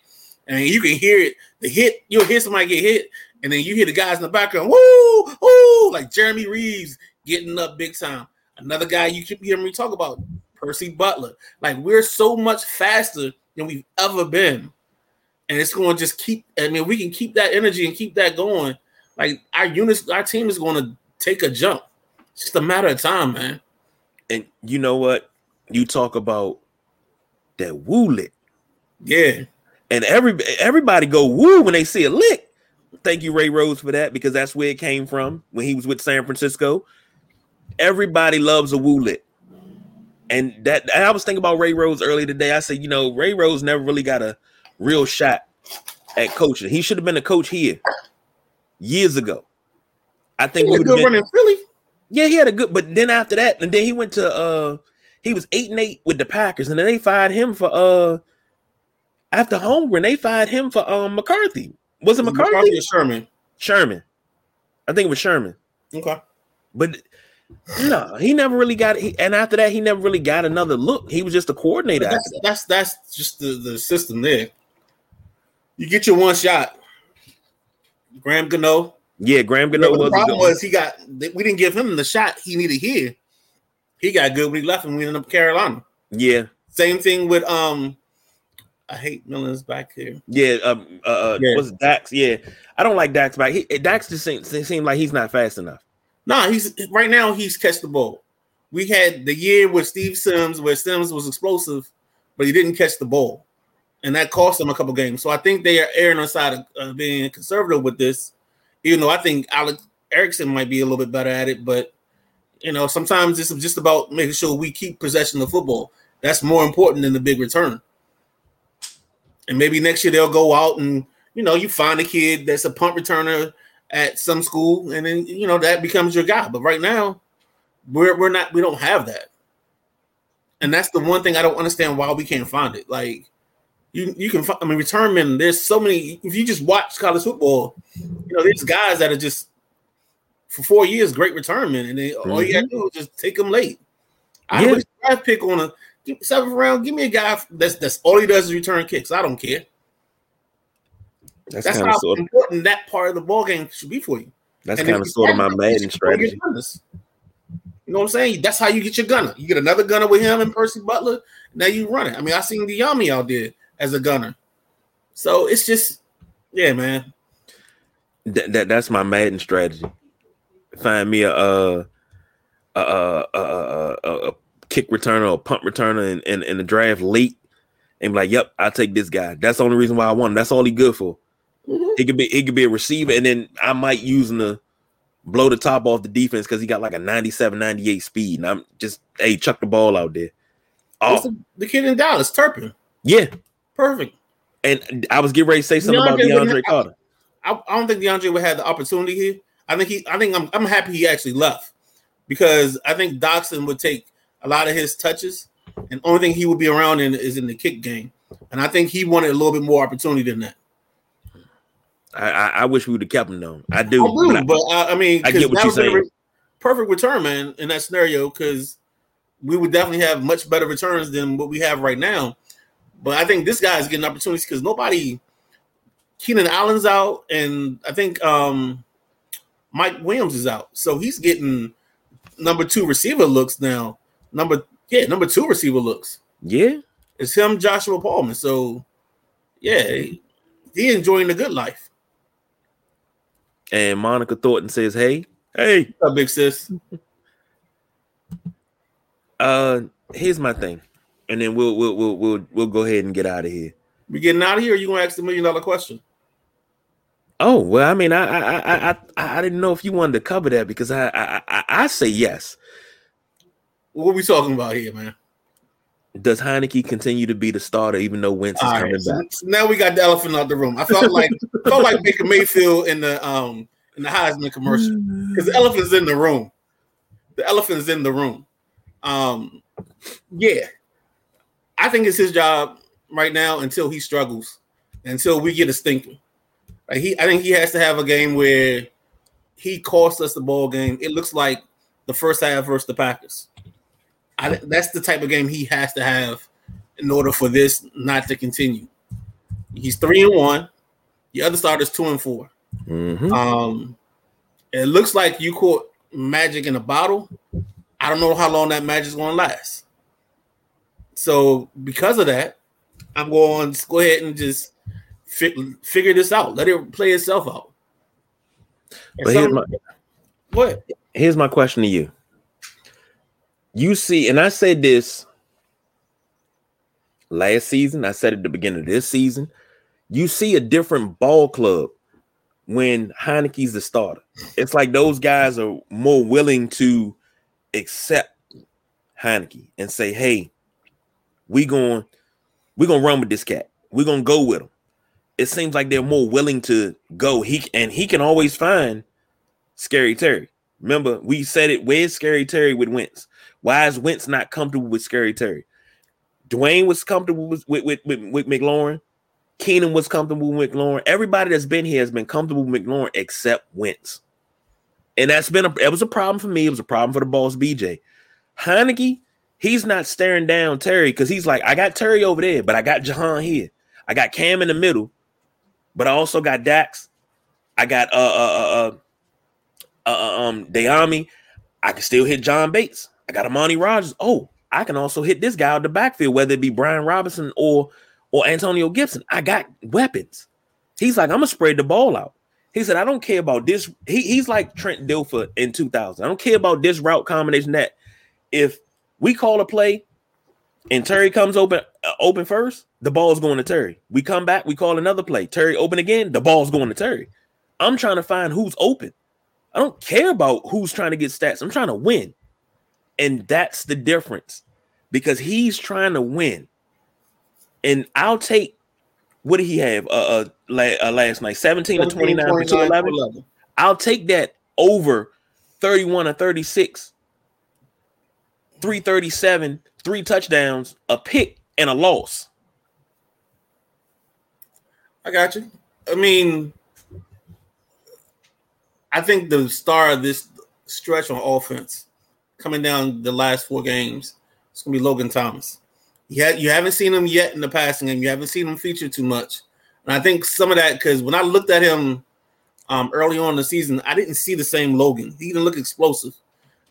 Speaker 2: And you can hear it. The hit, you'll hear somebody get hit, and then you hear the guys in the background, woo, woo, like Jeremy Reaves getting up big time. Another guy you keep hearing me talk about, Percy Butler. Like we're so much faster than we've ever been. And it's going to just keep, I mean, we can keep that energy and keep that going. Like our units, our team is going to take a jump. It's just a matter of time, man.
Speaker 1: And you know what? You talk about that woo lick.
Speaker 2: Yeah.
Speaker 1: And every everybody go woo when they see a lick. Thank you, Ray Rhodes, for that, because that's where it came from when he was with San Francisco. Everybody loves a woo lick. And that and I was thinking about Ray Rhodes earlier today. I said, you know, Ray Rhodes never really got a real shot at coaching. He should have been a coach here years ago. I think
Speaker 2: he
Speaker 1: we
Speaker 2: good running Philly.
Speaker 1: Yeah, he had a good, but then after that, and then he went to uh he was eight and eight with the Packers, and then they fired him for uh after Holmgren, they fired him for um McCarthy. Was it McCarthy? McCarthy or
Speaker 2: Sherman?
Speaker 1: Sherman. I think it was Sherman.
Speaker 2: Okay.
Speaker 1: But no, he never really got he, and after that, he never really got another look. He was just a coordinator.
Speaker 2: That's, that's, that's just the, the system there. You get your one shot. Graham Gano.
Speaker 1: Yeah, Graham Gano.
Speaker 2: the problem was he got we didn't give him the shot he needed here. He got good when he left and we ended up Carolina.
Speaker 1: Yeah.
Speaker 2: Same thing with um I hate Milne's back here.
Speaker 1: Yeah, um, uh, uh yeah. was Dax? Yeah, I don't like Dax back. He, Dax just seems seem like he's not fast enough.
Speaker 2: Nah, he's right now he's catch the ball. We had the year with Steve Sims where Sims was explosive, but he didn't catch the ball, and that cost him a couple games. So I think they are erring on side of uh, being conservative with this, even though I think Alex Erickson might be a little bit better at it. But you know, sometimes it's just about making sure we keep possession of football. That's more important than the big return. And maybe next year they'll go out and you know you find a kid that's a punt returner at some school, and then you know that becomes your guy. But right now, we're we're not we don't have that, and that's the one thing I don't understand why we can't find it. Like you you can I mean return men. There's so many. If you just watch college football, you know there's guys that are just for four years great return men, and then mm-hmm. all you got to do is just take them late. I yeah. draft pick on a seventh round. Give me a guy that's that's all he does is return kicks. I don't care. That's, that's how sort of, important that part of the ball game should be for you.
Speaker 1: That's kind of sort of my Madden strategy.
Speaker 2: You know what I'm saying? That's how you get your gunner. You get another gunner with him and Percy Butler. Now you run it. I mean, I seen Dyami out there as a gunner. So it's just, yeah, man.
Speaker 1: That, that that's my Madden strategy. Find me a uh a a, a, a, a kick returner or punt returner in, in, in the draft late and be like, "Yep, I'll take this guy." That's the only reason why I want him. That's all he good for. Mm-hmm. It could be it could be a receiver, and then I might use him to blow the top off the defense because he got like a 97, 98 speed. And I'm just hey, chuck the ball out there.
Speaker 2: Oh, the, the kid in Dallas, Turpin.
Speaker 1: Yeah.
Speaker 2: Perfect.
Speaker 1: And I was getting ready to say something DeAndre about DeAndre Carter.
Speaker 2: I, I, don't think DeAndre would have the opportunity here. I think he I think I'm I'm happy he actually left because I think Doctson would take a lot of his touches, and only thing he would be around in is in the kick game. And I think he wanted a little bit more opportunity than that.
Speaker 1: I, I, I wish we would have kept him though. I do,
Speaker 2: I do but, I, I, mean, I get what you're saying. Perfect return, man, in that scenario, because we would definitely have much better returns than what we have right now. But I think this guy is getting opportunities because nobody. Keenan Allen's out, and I think um, Mike Williams is out, so he's getting number two receiver looks now. Number yeah, number two receiver looks.
Speaker 1: Yeah,
Speaker 2: it's him, Joshua Palmer. So yeah, he, he enjoying the good life
Speaker 1: And Monica Thornton says, "Hey, hey,
Speaker 2: What's up, big sis?
Speaker 1: uh, here's my thing, and then we'll we'll we'll we'll, we'll go ahead and get out of here."
Speaker 2: We getting out of here? Or you gonna ask the million dollar question?
Speaker 1: Oh well, I mean, I I I I, I didn't know if you wanted to cover that because I I I, I say yes.
Speaker 2: What we talking about here, man?
Speaker 1: Does Heinicke continue to be the starter even though Wentz is
Speaker 2: All
Speaker 1: coming
Speaker 2: right, so
Speaker 1: back?
Speaker 2: now we got the elephant out the room. I felt like felt like Baker Mayfield in the um in the Heisman commercial because the elephant's in the room. The elephant's in the room. Um, yeah, I think it's his job right now until he struggles, until we get a stinking. Like he, I think he has to have a game where he costs us the ball game. It looks like the first half versus the Packers. I, that's the type of game he has to have in order for this not to continue. He's three and one. The other starter's two and 4
Speaker 1: Mhm.
Speaker 2: Um, it looks like you caught magic in a bottle. I don't know how long that magic's going to last. So because of that, I'm going to go ahead and just fi- figure this out. Let it play itself out. And
Speaker 1: But here's my
Speaker 2: what?
Speaker 1: here's my question to you. You see, and I said this last season, I said at the beginning of this season. You see a different ball club when Heinicke's the starter. It's like those guys are more willing to accept Heinicke and say, "Hey, we going we're gonna run with this cat. We're gonna go with him." It seems like they're more willing to go. He and he can always find Scary Terry. Remember, we said it. Where's Scary Terry with Wentz? Why is Wentz not comfortable with Scary Terry? Dwayne was comfortable with with, with, with, McLaurin. Keenum was comfortable with McLaurin. Everybody that's been here has been comfortable with McLaurin except Wentz. And that's been a it was a problem for me. It was a problem for the boss BJ. Heinicke, he's not staring down Terry because he's like, I got Terry over there, but I got Jahan here. I got Cam in the middle, but I also got Dax. I got uh uh uh, uh, uh um Dyami. I can still hit John Bates. I got Armani Rogers. Oh, I can also hit this guy out the backfield, whether it be Brian Robinson or or Antonio Gibson. I got weapons. He's like, I'm gonna spread the ball out. He said, I don't care about this. He, he's like Trent Dilfer in 2000. I don't care about this route combination. That if we call a play and Terry comes open uh, open first, the ball's going to Terry. We come back, we call another play. Terry open again, the ball's going to Terry. I'm trying to find who's open. I don't care about who's trying to get stats. I'm trying to win. And that's the difference because he's trying to win. And I'll take what did he have uh, uh, la- uh last night 17 to 29 for 211. I'll take that over 31 or 36, 337, three touchdowns, a pick, and a loss.
Speaker 2: I got you. I mean, I think the star of this stretch on offense coming down the last four games It's to be Logan Thomas. You, ha- you haven't seen him yet in the passing game. You haven't seen him feature too much. And I think some of that, because when I looked at him um, early on in the season, I didn't see the same Logan. He didn't look explosive.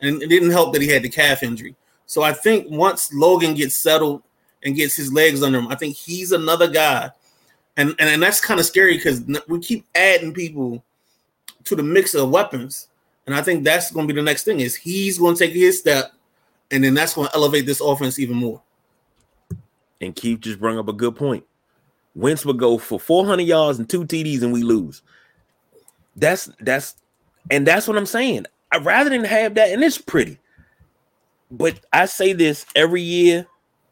Speaker 2: And it didn't help that he had the calf injury. So I think once Logan gets settled and gets his legs under him, I think he's another guy and and, and that's kind of scary because we keep adding people to the mix of weapons, and I think that's going to be the next thing is he's going to take his step, and then that's going to elevate this offense even more.
Speaker 1: And Keith just brought up a good point. Wentz would go for 400 yards and two TDs, and we lose. That's that's and that's what I'm saying. I rather than have that, and it's pretty. But I say this every year,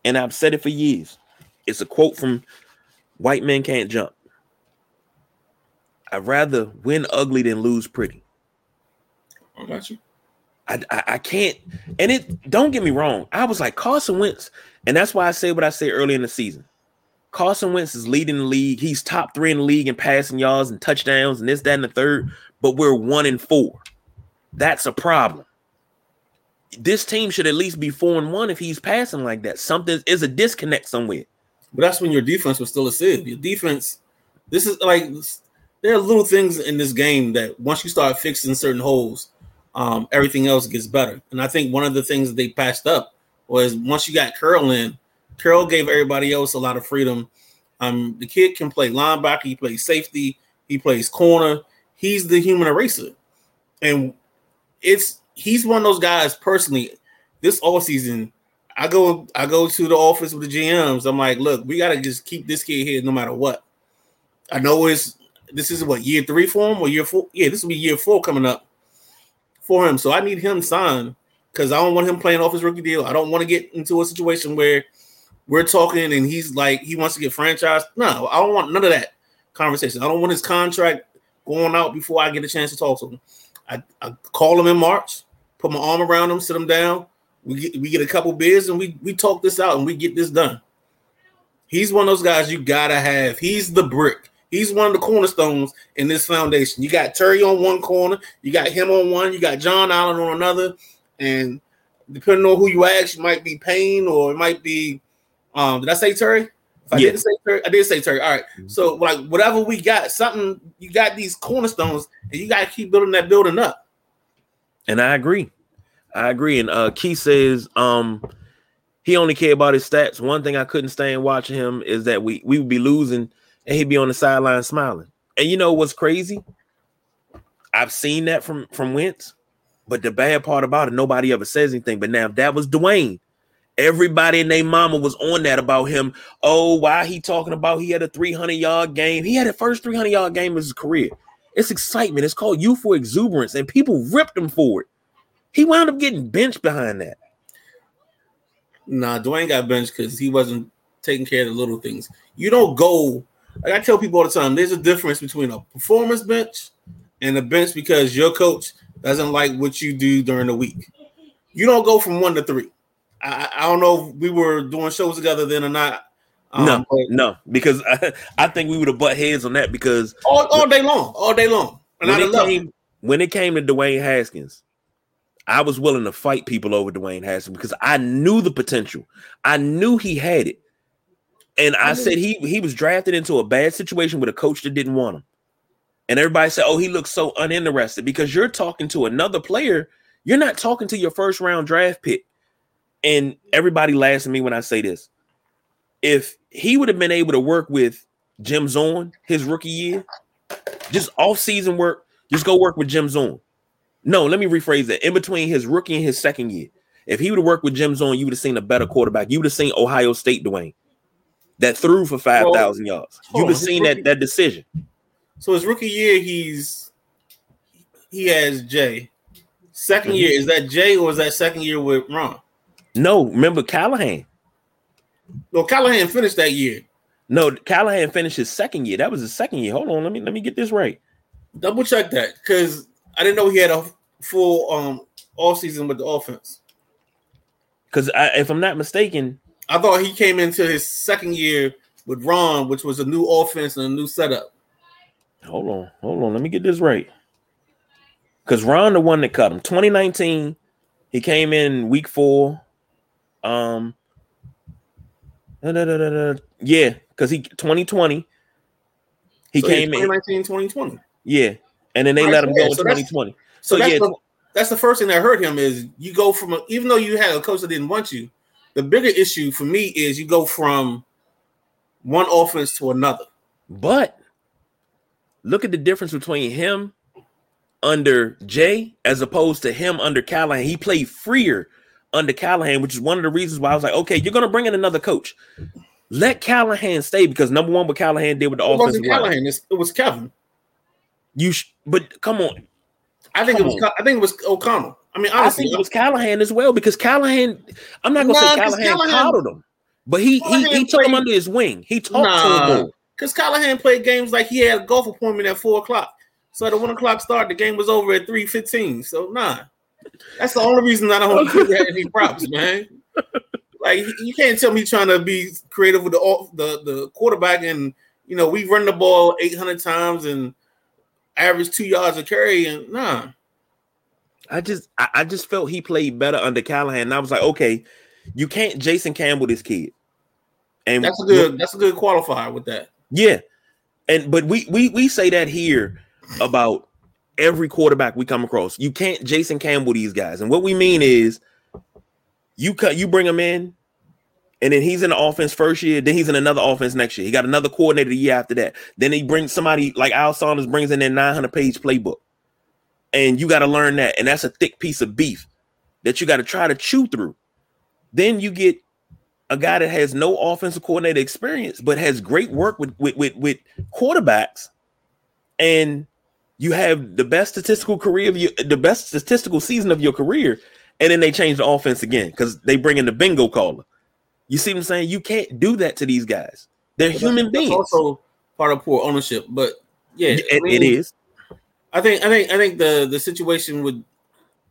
Speaker 1: and I've said it for years. It's a quote from White Men Can't Jump. I'd rather win ugly than lose pretty.
Speaker 2: I got you.
Speaker 1: I, I, I can't, and it don't get me wrong. I was like Carson Wentz, and that's why I say what I say early in the season. Carson Wentz is leading the league. He's top three in the league in passing yards and touchdowns, and this, that, and the third. But we're one and four. That's a problem. This team should at least be four and one if he's passing like that. Something is a disconnect somewhere.
Speaker 2: But that's when your defense was still a sieve. Your defense, this is like there are little things in this game that once you start fixing certain holes, um, everything else gets better. And I think one of the things that they passed up was once you got Curl in, Curl gave everybody else a lot of freedom. Um, the kid can play linebacker, he plays safety, he plays corner, he's the human eraser. And it's he's one of those guys personally. This all season, I go I go to the office with the GMs. I'm like, look, we gotta just keep this kid here no matter what. I know it's this is what year three for him or year four. Yeah, this will be year four coming up for him. So I need him signed because I don't want him playing off his rookie deal. I don't want to get into a situation where we're talking and he's like he wants to get franchised. No, I don't want none of that conversation. I don't want his contract going out before I get a chance to talk to him. I, I call him in March, put my arm around him, sit him down. We get we get a couple beers and we we talk this out and we get this done. He's one of those guys you gotta have. He's the brick. He's one of the cornerstones in this foundation. You got Terry on one corner, you got him on one, you got John Allen on another, and depending on who you ask, it might be Payne or it might be. Um, did I say Terry? If I
Speaker 1: Yeah.
Speaker 2: didn't say Terry, I did say Terry. All right.
Speaker 1: Mhm.
Speaker 2: So like whatever we got, something you got these cornerstones, and you got to keep building that building up.
Speaker 1: And I agree. I agree. And uh Keith says um he only cared about his stats. One thing I couldn't stand watching him is that we we would be losing and he'd be on the sideline smiling. And you know what's crazy? I've seen that from from Wentz, but the bad part about it, nobody ever says anything. But now if that was Dwayne, everybody and their mama was on that about him. Oh, why he talking about he had a 300 yard game? He had a first 300 yard game of his career. It's excitement. It's called youthful exuberance, and people ripped him for it. He wound up getting benched behind that.
Speaker 2: Nah, Dwayne got benched because he wasn't taking care of the little things. You don't go. Like I tell people all the time, there's a difference between a performance bench and a bench because your coach doesn't like what you do during the week. You don't go from one to three. I, I don't know if we were doing shows together then or not. um,
Speaker 1: no, no, because I, I think we would have butt heads on that because
Speaker 2: all, all day long, all day long. And
Speaker 1: when it, came, when it came to Dwayne Haskins, I was willing to fight people over Dwayne Haskins because I knew the potential. I knew he had it. And I said he he was drafted into a bad situation with a coach that didn't want him. And everybody said, "Oh, he looks so uninterested because you're talking to another player. You're not talking to your first round draft pick." And everybody laughs at me when I say this. If he would have been able to work with Jim Zorn his rookie year, just off season work, just go work with Jim Zorn. No, let me rephrase that. In between his rookie and his second year, if he would have worked with Jim Zorn, you would have seen a better quarterback. You would have seen Ohio State Dwayne that threw for five thousand yards. You
Speaker 2: hold
Speaker 1: would
Speaker 2: on,
Speaker 1: have seen
Speaker 2: his
Speaker 1: that that decision.
Speaker 2: So his rookie year, he's he has Jay. 2nd
Speaker 1: Mhm.
Speaker 2: year, is that Jay or is that second year with Ron?
Speaker 1: No, remember Callahan.
Speaker 2: No, Callahan finished that year.
Speaker 1: No, Callahan finished his second year. That was his second year. Hold on, let me let me get this right.
Speaker 2: Double check that because I didn't know he had a full um all season with the offense.
Speaker 1: Because if I'm not mistaken,
Speaker 2: I thought he came into his second year with Ron, which was a new offense and a new setup.
Speaker 1: hold on, hold on, let me get this right. Because Ron, the one that cut him, 2019, he came in week four. Um, da, da, da, yeah, because he 2020, he
Speaker 2: So,
Speaker 1: came in,
Speaker 2: 2019, 2020.
Speaker 1: yeah, and then they
Speaker 2: Right,
Speaker 1: let him
Speaker 2: yeah,
Speaker 1: go in
Speaker 2: so that's-
Speaker 1: 2020.
Speaker 2: So,
Speaker 1: So,
Speaker 2: that's,
Speaker 1: yeah,
Speaker 2: the, that's the first thing that hurt him is you go from a, even though you had a coach that didn't want you, the bigger issue for me is you go from one offense to another.
Speaker 1: But look at the difference between him under Jay as opposed to him under Callahan. He played freer under Callahan, which is one of the reasons why I was like, okay, you're gonna bring in another coach. Let Callahan stay because number one, what Callahan did with the
Speaker 2: It
Speaker 1: offensive line.
Speaker 2: Callahan, it's- it was Kevin.
Speaker 1: You sh- but come on,
Speaker 2: I think
Speaker 1: Come
Speaker 2: it was.
Speaker 1: on.
Speaker 2: I think it was O'Connell. I mean,
Speaker 1: I
Speaker 2: honestly,
Speaker 1: think it was Callahan as well because Callahan. I'm not gonna
Speaker 2: Nah,
Speaker 1: say
Speaker 2: 'cause
Speaker 1: Callahan,
Speaker 2: Callahan-
Speaker 1: coddled him, but he he,
Speaker 2: Callahan
Speaker 1: he took him under his wing. He talked to him.
Speaker 2: because Callahan played games like he had a golf appointment at four o'clock. So at a one o'clock start, the game was over at three fifteen. So nah, that's the only reason I don't give that any props, man. Like you can't tell me trying to be creative with the off- the the quarterback, and you know we run the ball eight hundred times and average two yards a carry, and nah.
Speaker 1: I just I, I just felt he played better under Callahan. And I was like, okay, you can't Jason Campbell this kid. And
Speaker 2: That's a good. That's a good qualifier with that.
Speaker 1: yeah. And but we we we say that here about every quarterback we come across. You can't Jason Campbell these guys. And what we mean is you cut you bring him in And then he's in the offense first year. Then he's in another offense next year. He got another coordinator the year after that. Then he brings somebody like Al Saunders brings in their 900 page playbook. And you got to learn that. And that's a thick piece of beef that you got to try to chew through. Then you get a guy that has no offensive coordinator experience, but has great work with with with, with quarterbacks, and you have the best statistical career of your the best statistical season of your career, and then they change the offense again because they bring in the bingo caller. You see what I'm saying? You can't do that to these guys. They're human
Speaker 2: that's
Speaker 1: beings.
Speaker 2: Also, part of poor ownership. But yeah,
Speaker 1: It-
Speaker 2: I mean,
Speaker 1: it is.
Speaker 2: I think I think I think the the situation with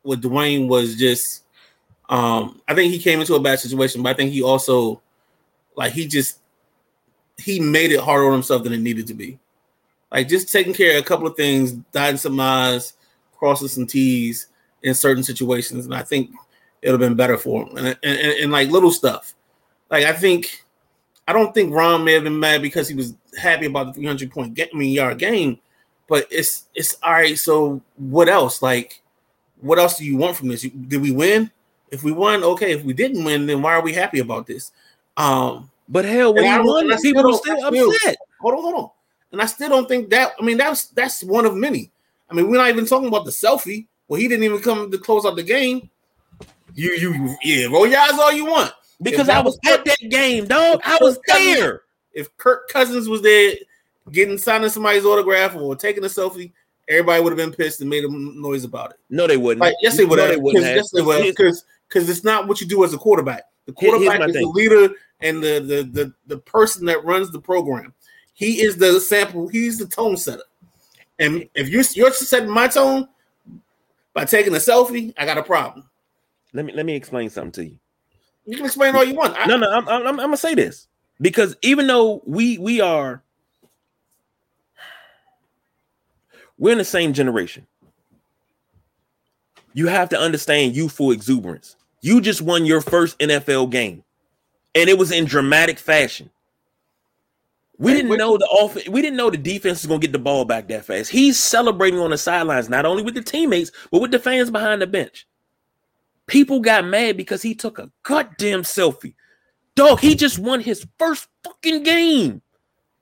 Speaker 2: with Dwayne was just um I think he came into a bad situation, but I think he also like he just he made it harder on himself than it needed to be. Like just taking care of a couple of things, dotting some I's, crossing some T's in certain situations, and I think it'll have been better for him. And, and, and, and like little stuff. Like I think I don't think Ron may have been mad because he was happy about the 300 point game, I mean, yard game, but it's it's all right. So what else? Like, what else do you want from this? Did we win? If we won, okay. If we didn't win, then why are we happy about this? Um,
Speaker 1: But hell, when you won, people are
Speaker 2: still-
Speaker 1: still upset.
Speaker 2: hold on, hold on. And I still don't think that. I mean, that's that's one of many. I mean, we're not even talking about the selfie. Well, he didn't even come to close out the game. You, you, yeah, roll your eyes all you want.
Speaker 1: Because I was
Speaker 2: was-
Speaker 1: at that game, dog. I was there.
Speaker 2: If Kirk Cousins was there, getting signing somebody's autograph or taking a selfie, everybody would have been pissed and made a noise about it.
Speaker 1: No, they wouldn't.
Speaker 2: Like, yes, they would
Speaker 1: No, they wouldn't.
Speaker 2: Yes, they would Because because it's not what you do as a quarterback. The quarterback is the leader and the, the the the person that runs the program. He is the sample. He's the tone setter. And if you you're setting my tone by taking a selfie, I got a problem.
Speaker 1: Let me let me explain something to you.
Speaker 2: You can explain all you want. I,
Speaker 1: No, no, I'm, I'm, I'm gonna say this because even though we we are we're in the same generation, you have to understand youthful exuberance. You just won your first NFL game, and it was in dramatic fashion. We didn't know the off. We didn't know the defense was gonna get the ball back that fast. He's celebrating on the sidelines, not only with the teammates, but with the fans behind the bench. People got mad because he took a goddamn selfie. Dog, he just won his first fucking game.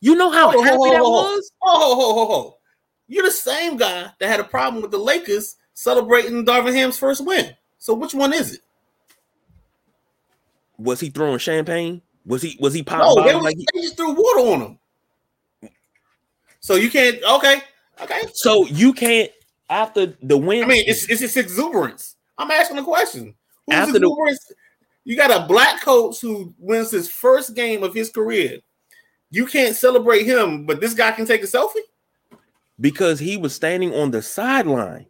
Speaker 1: You know how
Speaker 2: Ho, ho,
Speaker 1: happy
Speaker 2: ho,
Speaker 1: that
Speaker 2: ho.
Speaker 1: was?
Speaker 2: Oh, ho, ho, ho, ho. You're the same guy that had a problem with the Lakers celebrating Darvin Ham's first win. So which one is it?
Speaker 1: Was he throwing champagne? Was he was he popping
Speaker 2: No, they, was,
Speaker 1: like he-
Speaker 2: they just threw water on him. So you can't. Okay, okay.
Speaker 1: so you can't after the win?
Speaker 2: I mean, it's it's exuberance. I'm asking a question. Who's
Speaker 1: After the-
Speaker 2: exuberance? you got a black coach who wins his first game of his career. You can't celebrate him, but this guy can take a selfie.
Speaker 1: Because he was standing on the sideline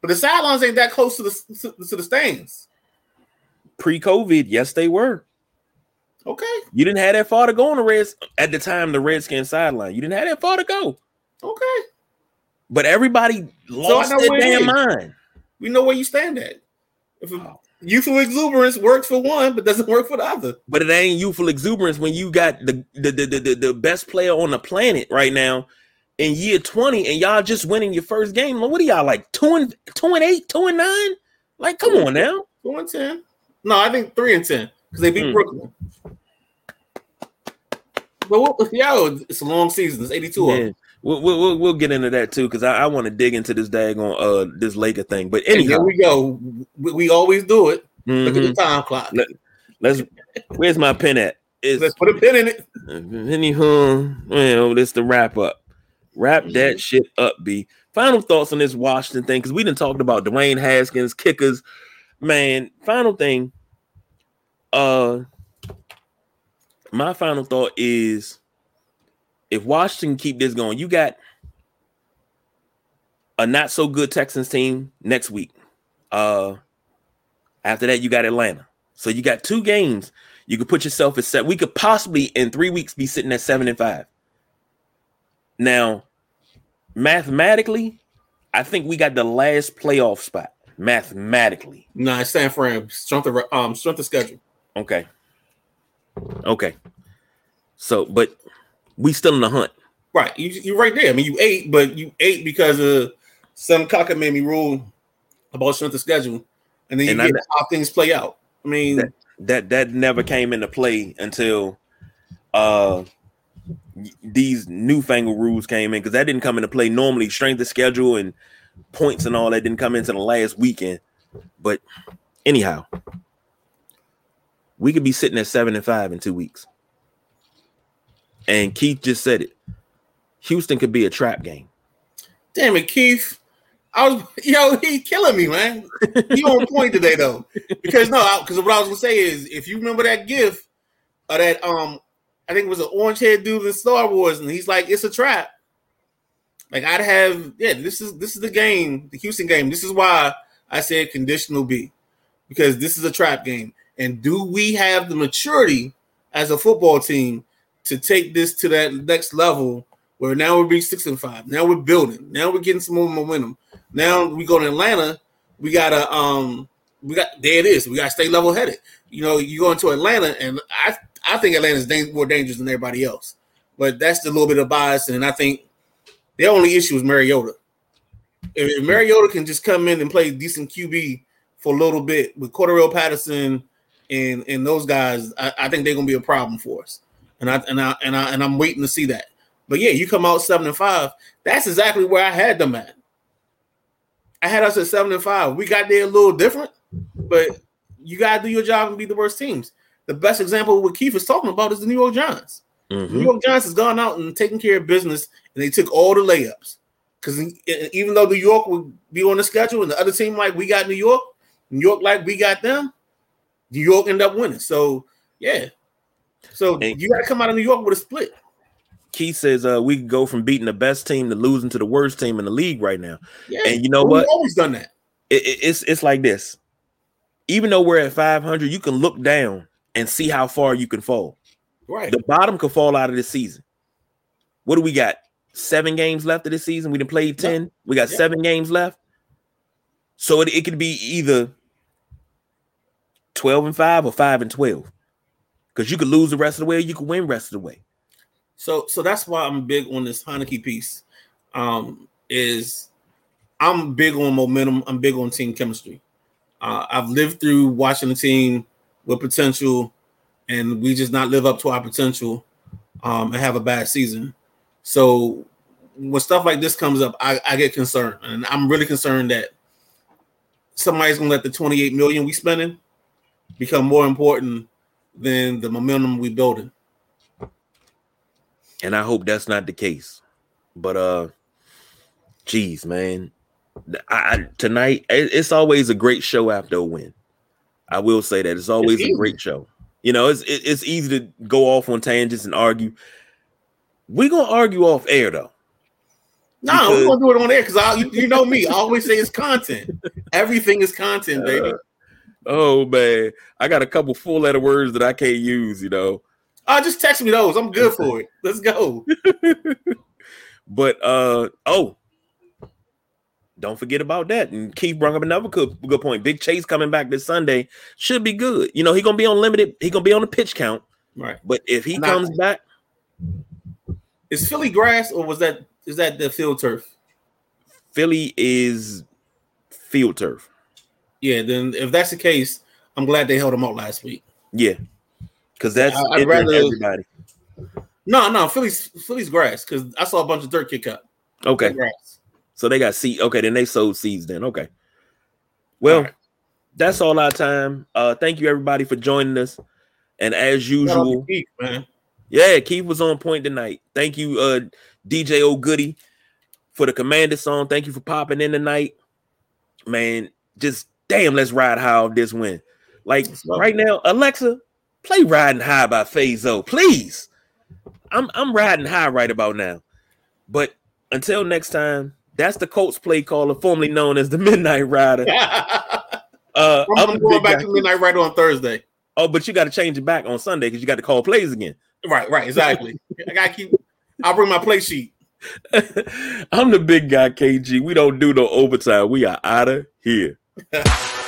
Speaker 2: But the sidelines ain't that close to the to, to the stands.
Speaker 1: pre-COVID. Yes, they were.
Speaker 2: Okay,
Speaker 1: You didn't have that far to go on the Reds at the time. The Redskins sideline. You didn't have that far to go.
Speaker 2: okay.
Speaker 1: But everybody lost
Speaker 2: know
Speaker 1: their damn mind.
Speaker 2: We know where you stand at. If
Speaker 1: Oh.
Speaker 2: youthful exuberance works for one, but doesn't work for the other.
Speaker 1: But it ain't youthful exuberance when you got the, the, the, the, the best player on the planet right now in year 20 and y'all just winning your first game. What are y'all like two and two and eight, two and nine? Like, come on now.
Speaker 2: Two and ten. No, I think three and ten because they beat
Speaker 1: Hmm.
Speaker 2: Brooklyn. But what, yo, it's a long season. It's eighty-two. of
Speaker 1: Yeah.
Speaker 2: them.
Speaker 1: We'll, we'll, we'll, get into that too because I, I want to dig into this daggone uh this Laker thing. But
Speaker 2: And here we go. We, we always do it. Look at the time clock.
Speaker 1: Let- let's where's my pen at? It's
Speaker 2: Let's put a pin in it.
Speaker 1: Anywho, well, this the wrap up. Wrap that shit up, B. Final thoughts on this Washington thing because we didn't talked about Dwayne Haskins, kickers. Man, final thing. Uh, my final thought is if Washington keep this going, you got a not so good Texans team next week. Uh, after that, you got Atlanta. So you got two games you could put yourself at set. We could possibly in three weeks be sitting at seven and five. Now, mathematically, I think we got the last playoff spot. Mathematically,
Speaker 2: Nah, it's San Fran. Strength of um strength of schedule.
Speaker 1: okay, okay. So, but we still in the hunt.
Speaker 2: Right. You you're right there. I mean, you ate, but you ate because of some cocker made me rule about strength of schedule, and then you
Speaker 1: And I-
Speaker 2: get how things play out. I mean,
Speaker 1: That- that that never came into play until uh these newfangled rules came in because that didn't come into play. Normally strength of schedule and points and all that didn't come into the last weekend. But anyhow we could be sitting at seven and five in two weeks. And keith just said it. Houston could be a trap game.
Speaker 2: Damn it keith. I was, yo, he killing me, man. He on point today though, because no, because what I was gonna say is, if you remember that gift of that, um, I think it was an orange head dude in Star Wars, and he's like, it's a trap. Like I'd have, yeah, this is this is the game, the Houston game. This is why I said conditional B, because this is a trap game. And do we have the maturity as a football team to take this to that next level where now we're being six and five. Now we're building. Now we're getting some more momentum. Now we go to Atlanta. We gotta um we got there it is. We gotta stay level headed. You know, you go into Atlanta, and I I think Atlanta's dang, more dangerous than everybody else. But that's the little bit of bias, and I think the only issue is Mariota. If, if Mariota can just come in and play decent QB for a little bit with Cordarrelle Patterson and and those guys, I, I think they're gonna be a problem for us. And I and I and I and I'm waiting to see that. But yeah, you come out seven and five. That's exactly where I had them at. I had us at seven and five. We got there a little different, but you gotta do your job and be the worst teams. The best example what Keith is talking about is the New York Giants. Mm-hmm. New York Giants has gone out and taken care of business, and they took all the layups. Because even though New York would be on the schedule, and the other team like we got New York, New York like we got them, New York end up winning. So yeah, so and, you got to come out of New York with a split.
Speaker 1: Keith says uh, we go from beating the best team to losing to the worst team in the league right now. Yeah, and you know what?
Speaker 2: always done that.
Speaker 1: It, it, it's it's like this. Even though we're at 500, you can look down and see how far you can fall.
Speaker 2: Right.
Speaker 1: The bottom could fall out of this season. What do we got? Seven games left of this season. We didn't play 10. Yep. We got yep. seven games left. So it, it could be either 12 and 5 or 5 and 12. Because you could lose the rest of the way, you could win the rest of the way.
Speaker 2: So so that's why I'm big on this Heinicke piece. Um, is I'm big on momentum. I'm big on team chemistry. Uh, I've lived through watching the team with potential, and we just not live up to our potential, um, and have a bad season. So when stuff like this comes up, I, I get concerned, and I'm really concerned that somebody's gonna let the 28 million we spending become more important than the momentum we building
Speaker 1: and I hope that's not the case. But uh, geez, man, I, I tonight it, it's always a great show after a win. I will say that it's always it's a great show. You know, it's it, it's easy to go off on tangents and argue. We're gonna argue off air though.
Speaker 2: No, we're gonna do it on air because you, you know me. I always say it's content. Everything is content, baby. Uh,
Speaker 1: oh man, I got a couple full letter words that I can't use. You know,
Speaker 2: Oh, just text me those. I'm good for it. Let's go.
Speaker 1: but uh oh, don't forget about that. And Keith brought up another good, good point. Big Chase coming back this Sunday should be good. You know, he gonna be on limited. He gonna be on the pitch count.
Speaker 2: Right.
Speaker 1: But if he Not, comes back,
Speaker 2: is Philly grass or was that is that the field turf?
Speaker 1: Philly is field turf.
Speaker 2: Yeah. Then if that's the case, I'm glad they held him out last week.
Speaker 1: Yeah because that's I'd rather everybody.
Speaker 2: No, no, Philly's Philly's grass because I saw a bunch of dirt kick up.
Speaker 1: Okay, so they got seed. Okay, then they sowed seeds. Then okay. Well, all right. that's all our time. Uh, thank you everybody for joining us, and as usual, Keith, man. Yeah, Keith was on point tonight. Thank you, uh, DJ O Goody, for the Commander song. Thank you for popping in tonight, man. Just damn, let's ride high off this win. Like right now, Alexa, Play Riding High by Fazo, please. I'm I'm riding high right about now. But until next time, that's the Colts play caller, formerly known as the Midnight Rider.
Speaker 2: uh, I'm, going back guy. to Midnight Rider on Thursday.
Speaker 1: Oh, but you got to change it back on Sunday because you got to call plays again.
Speaker 2: Right, right, exactly. I got to keep. I'll bring my play sheet.
Speaker 1: I'm the big guy, KG. We don't do no overtime. We are out of here.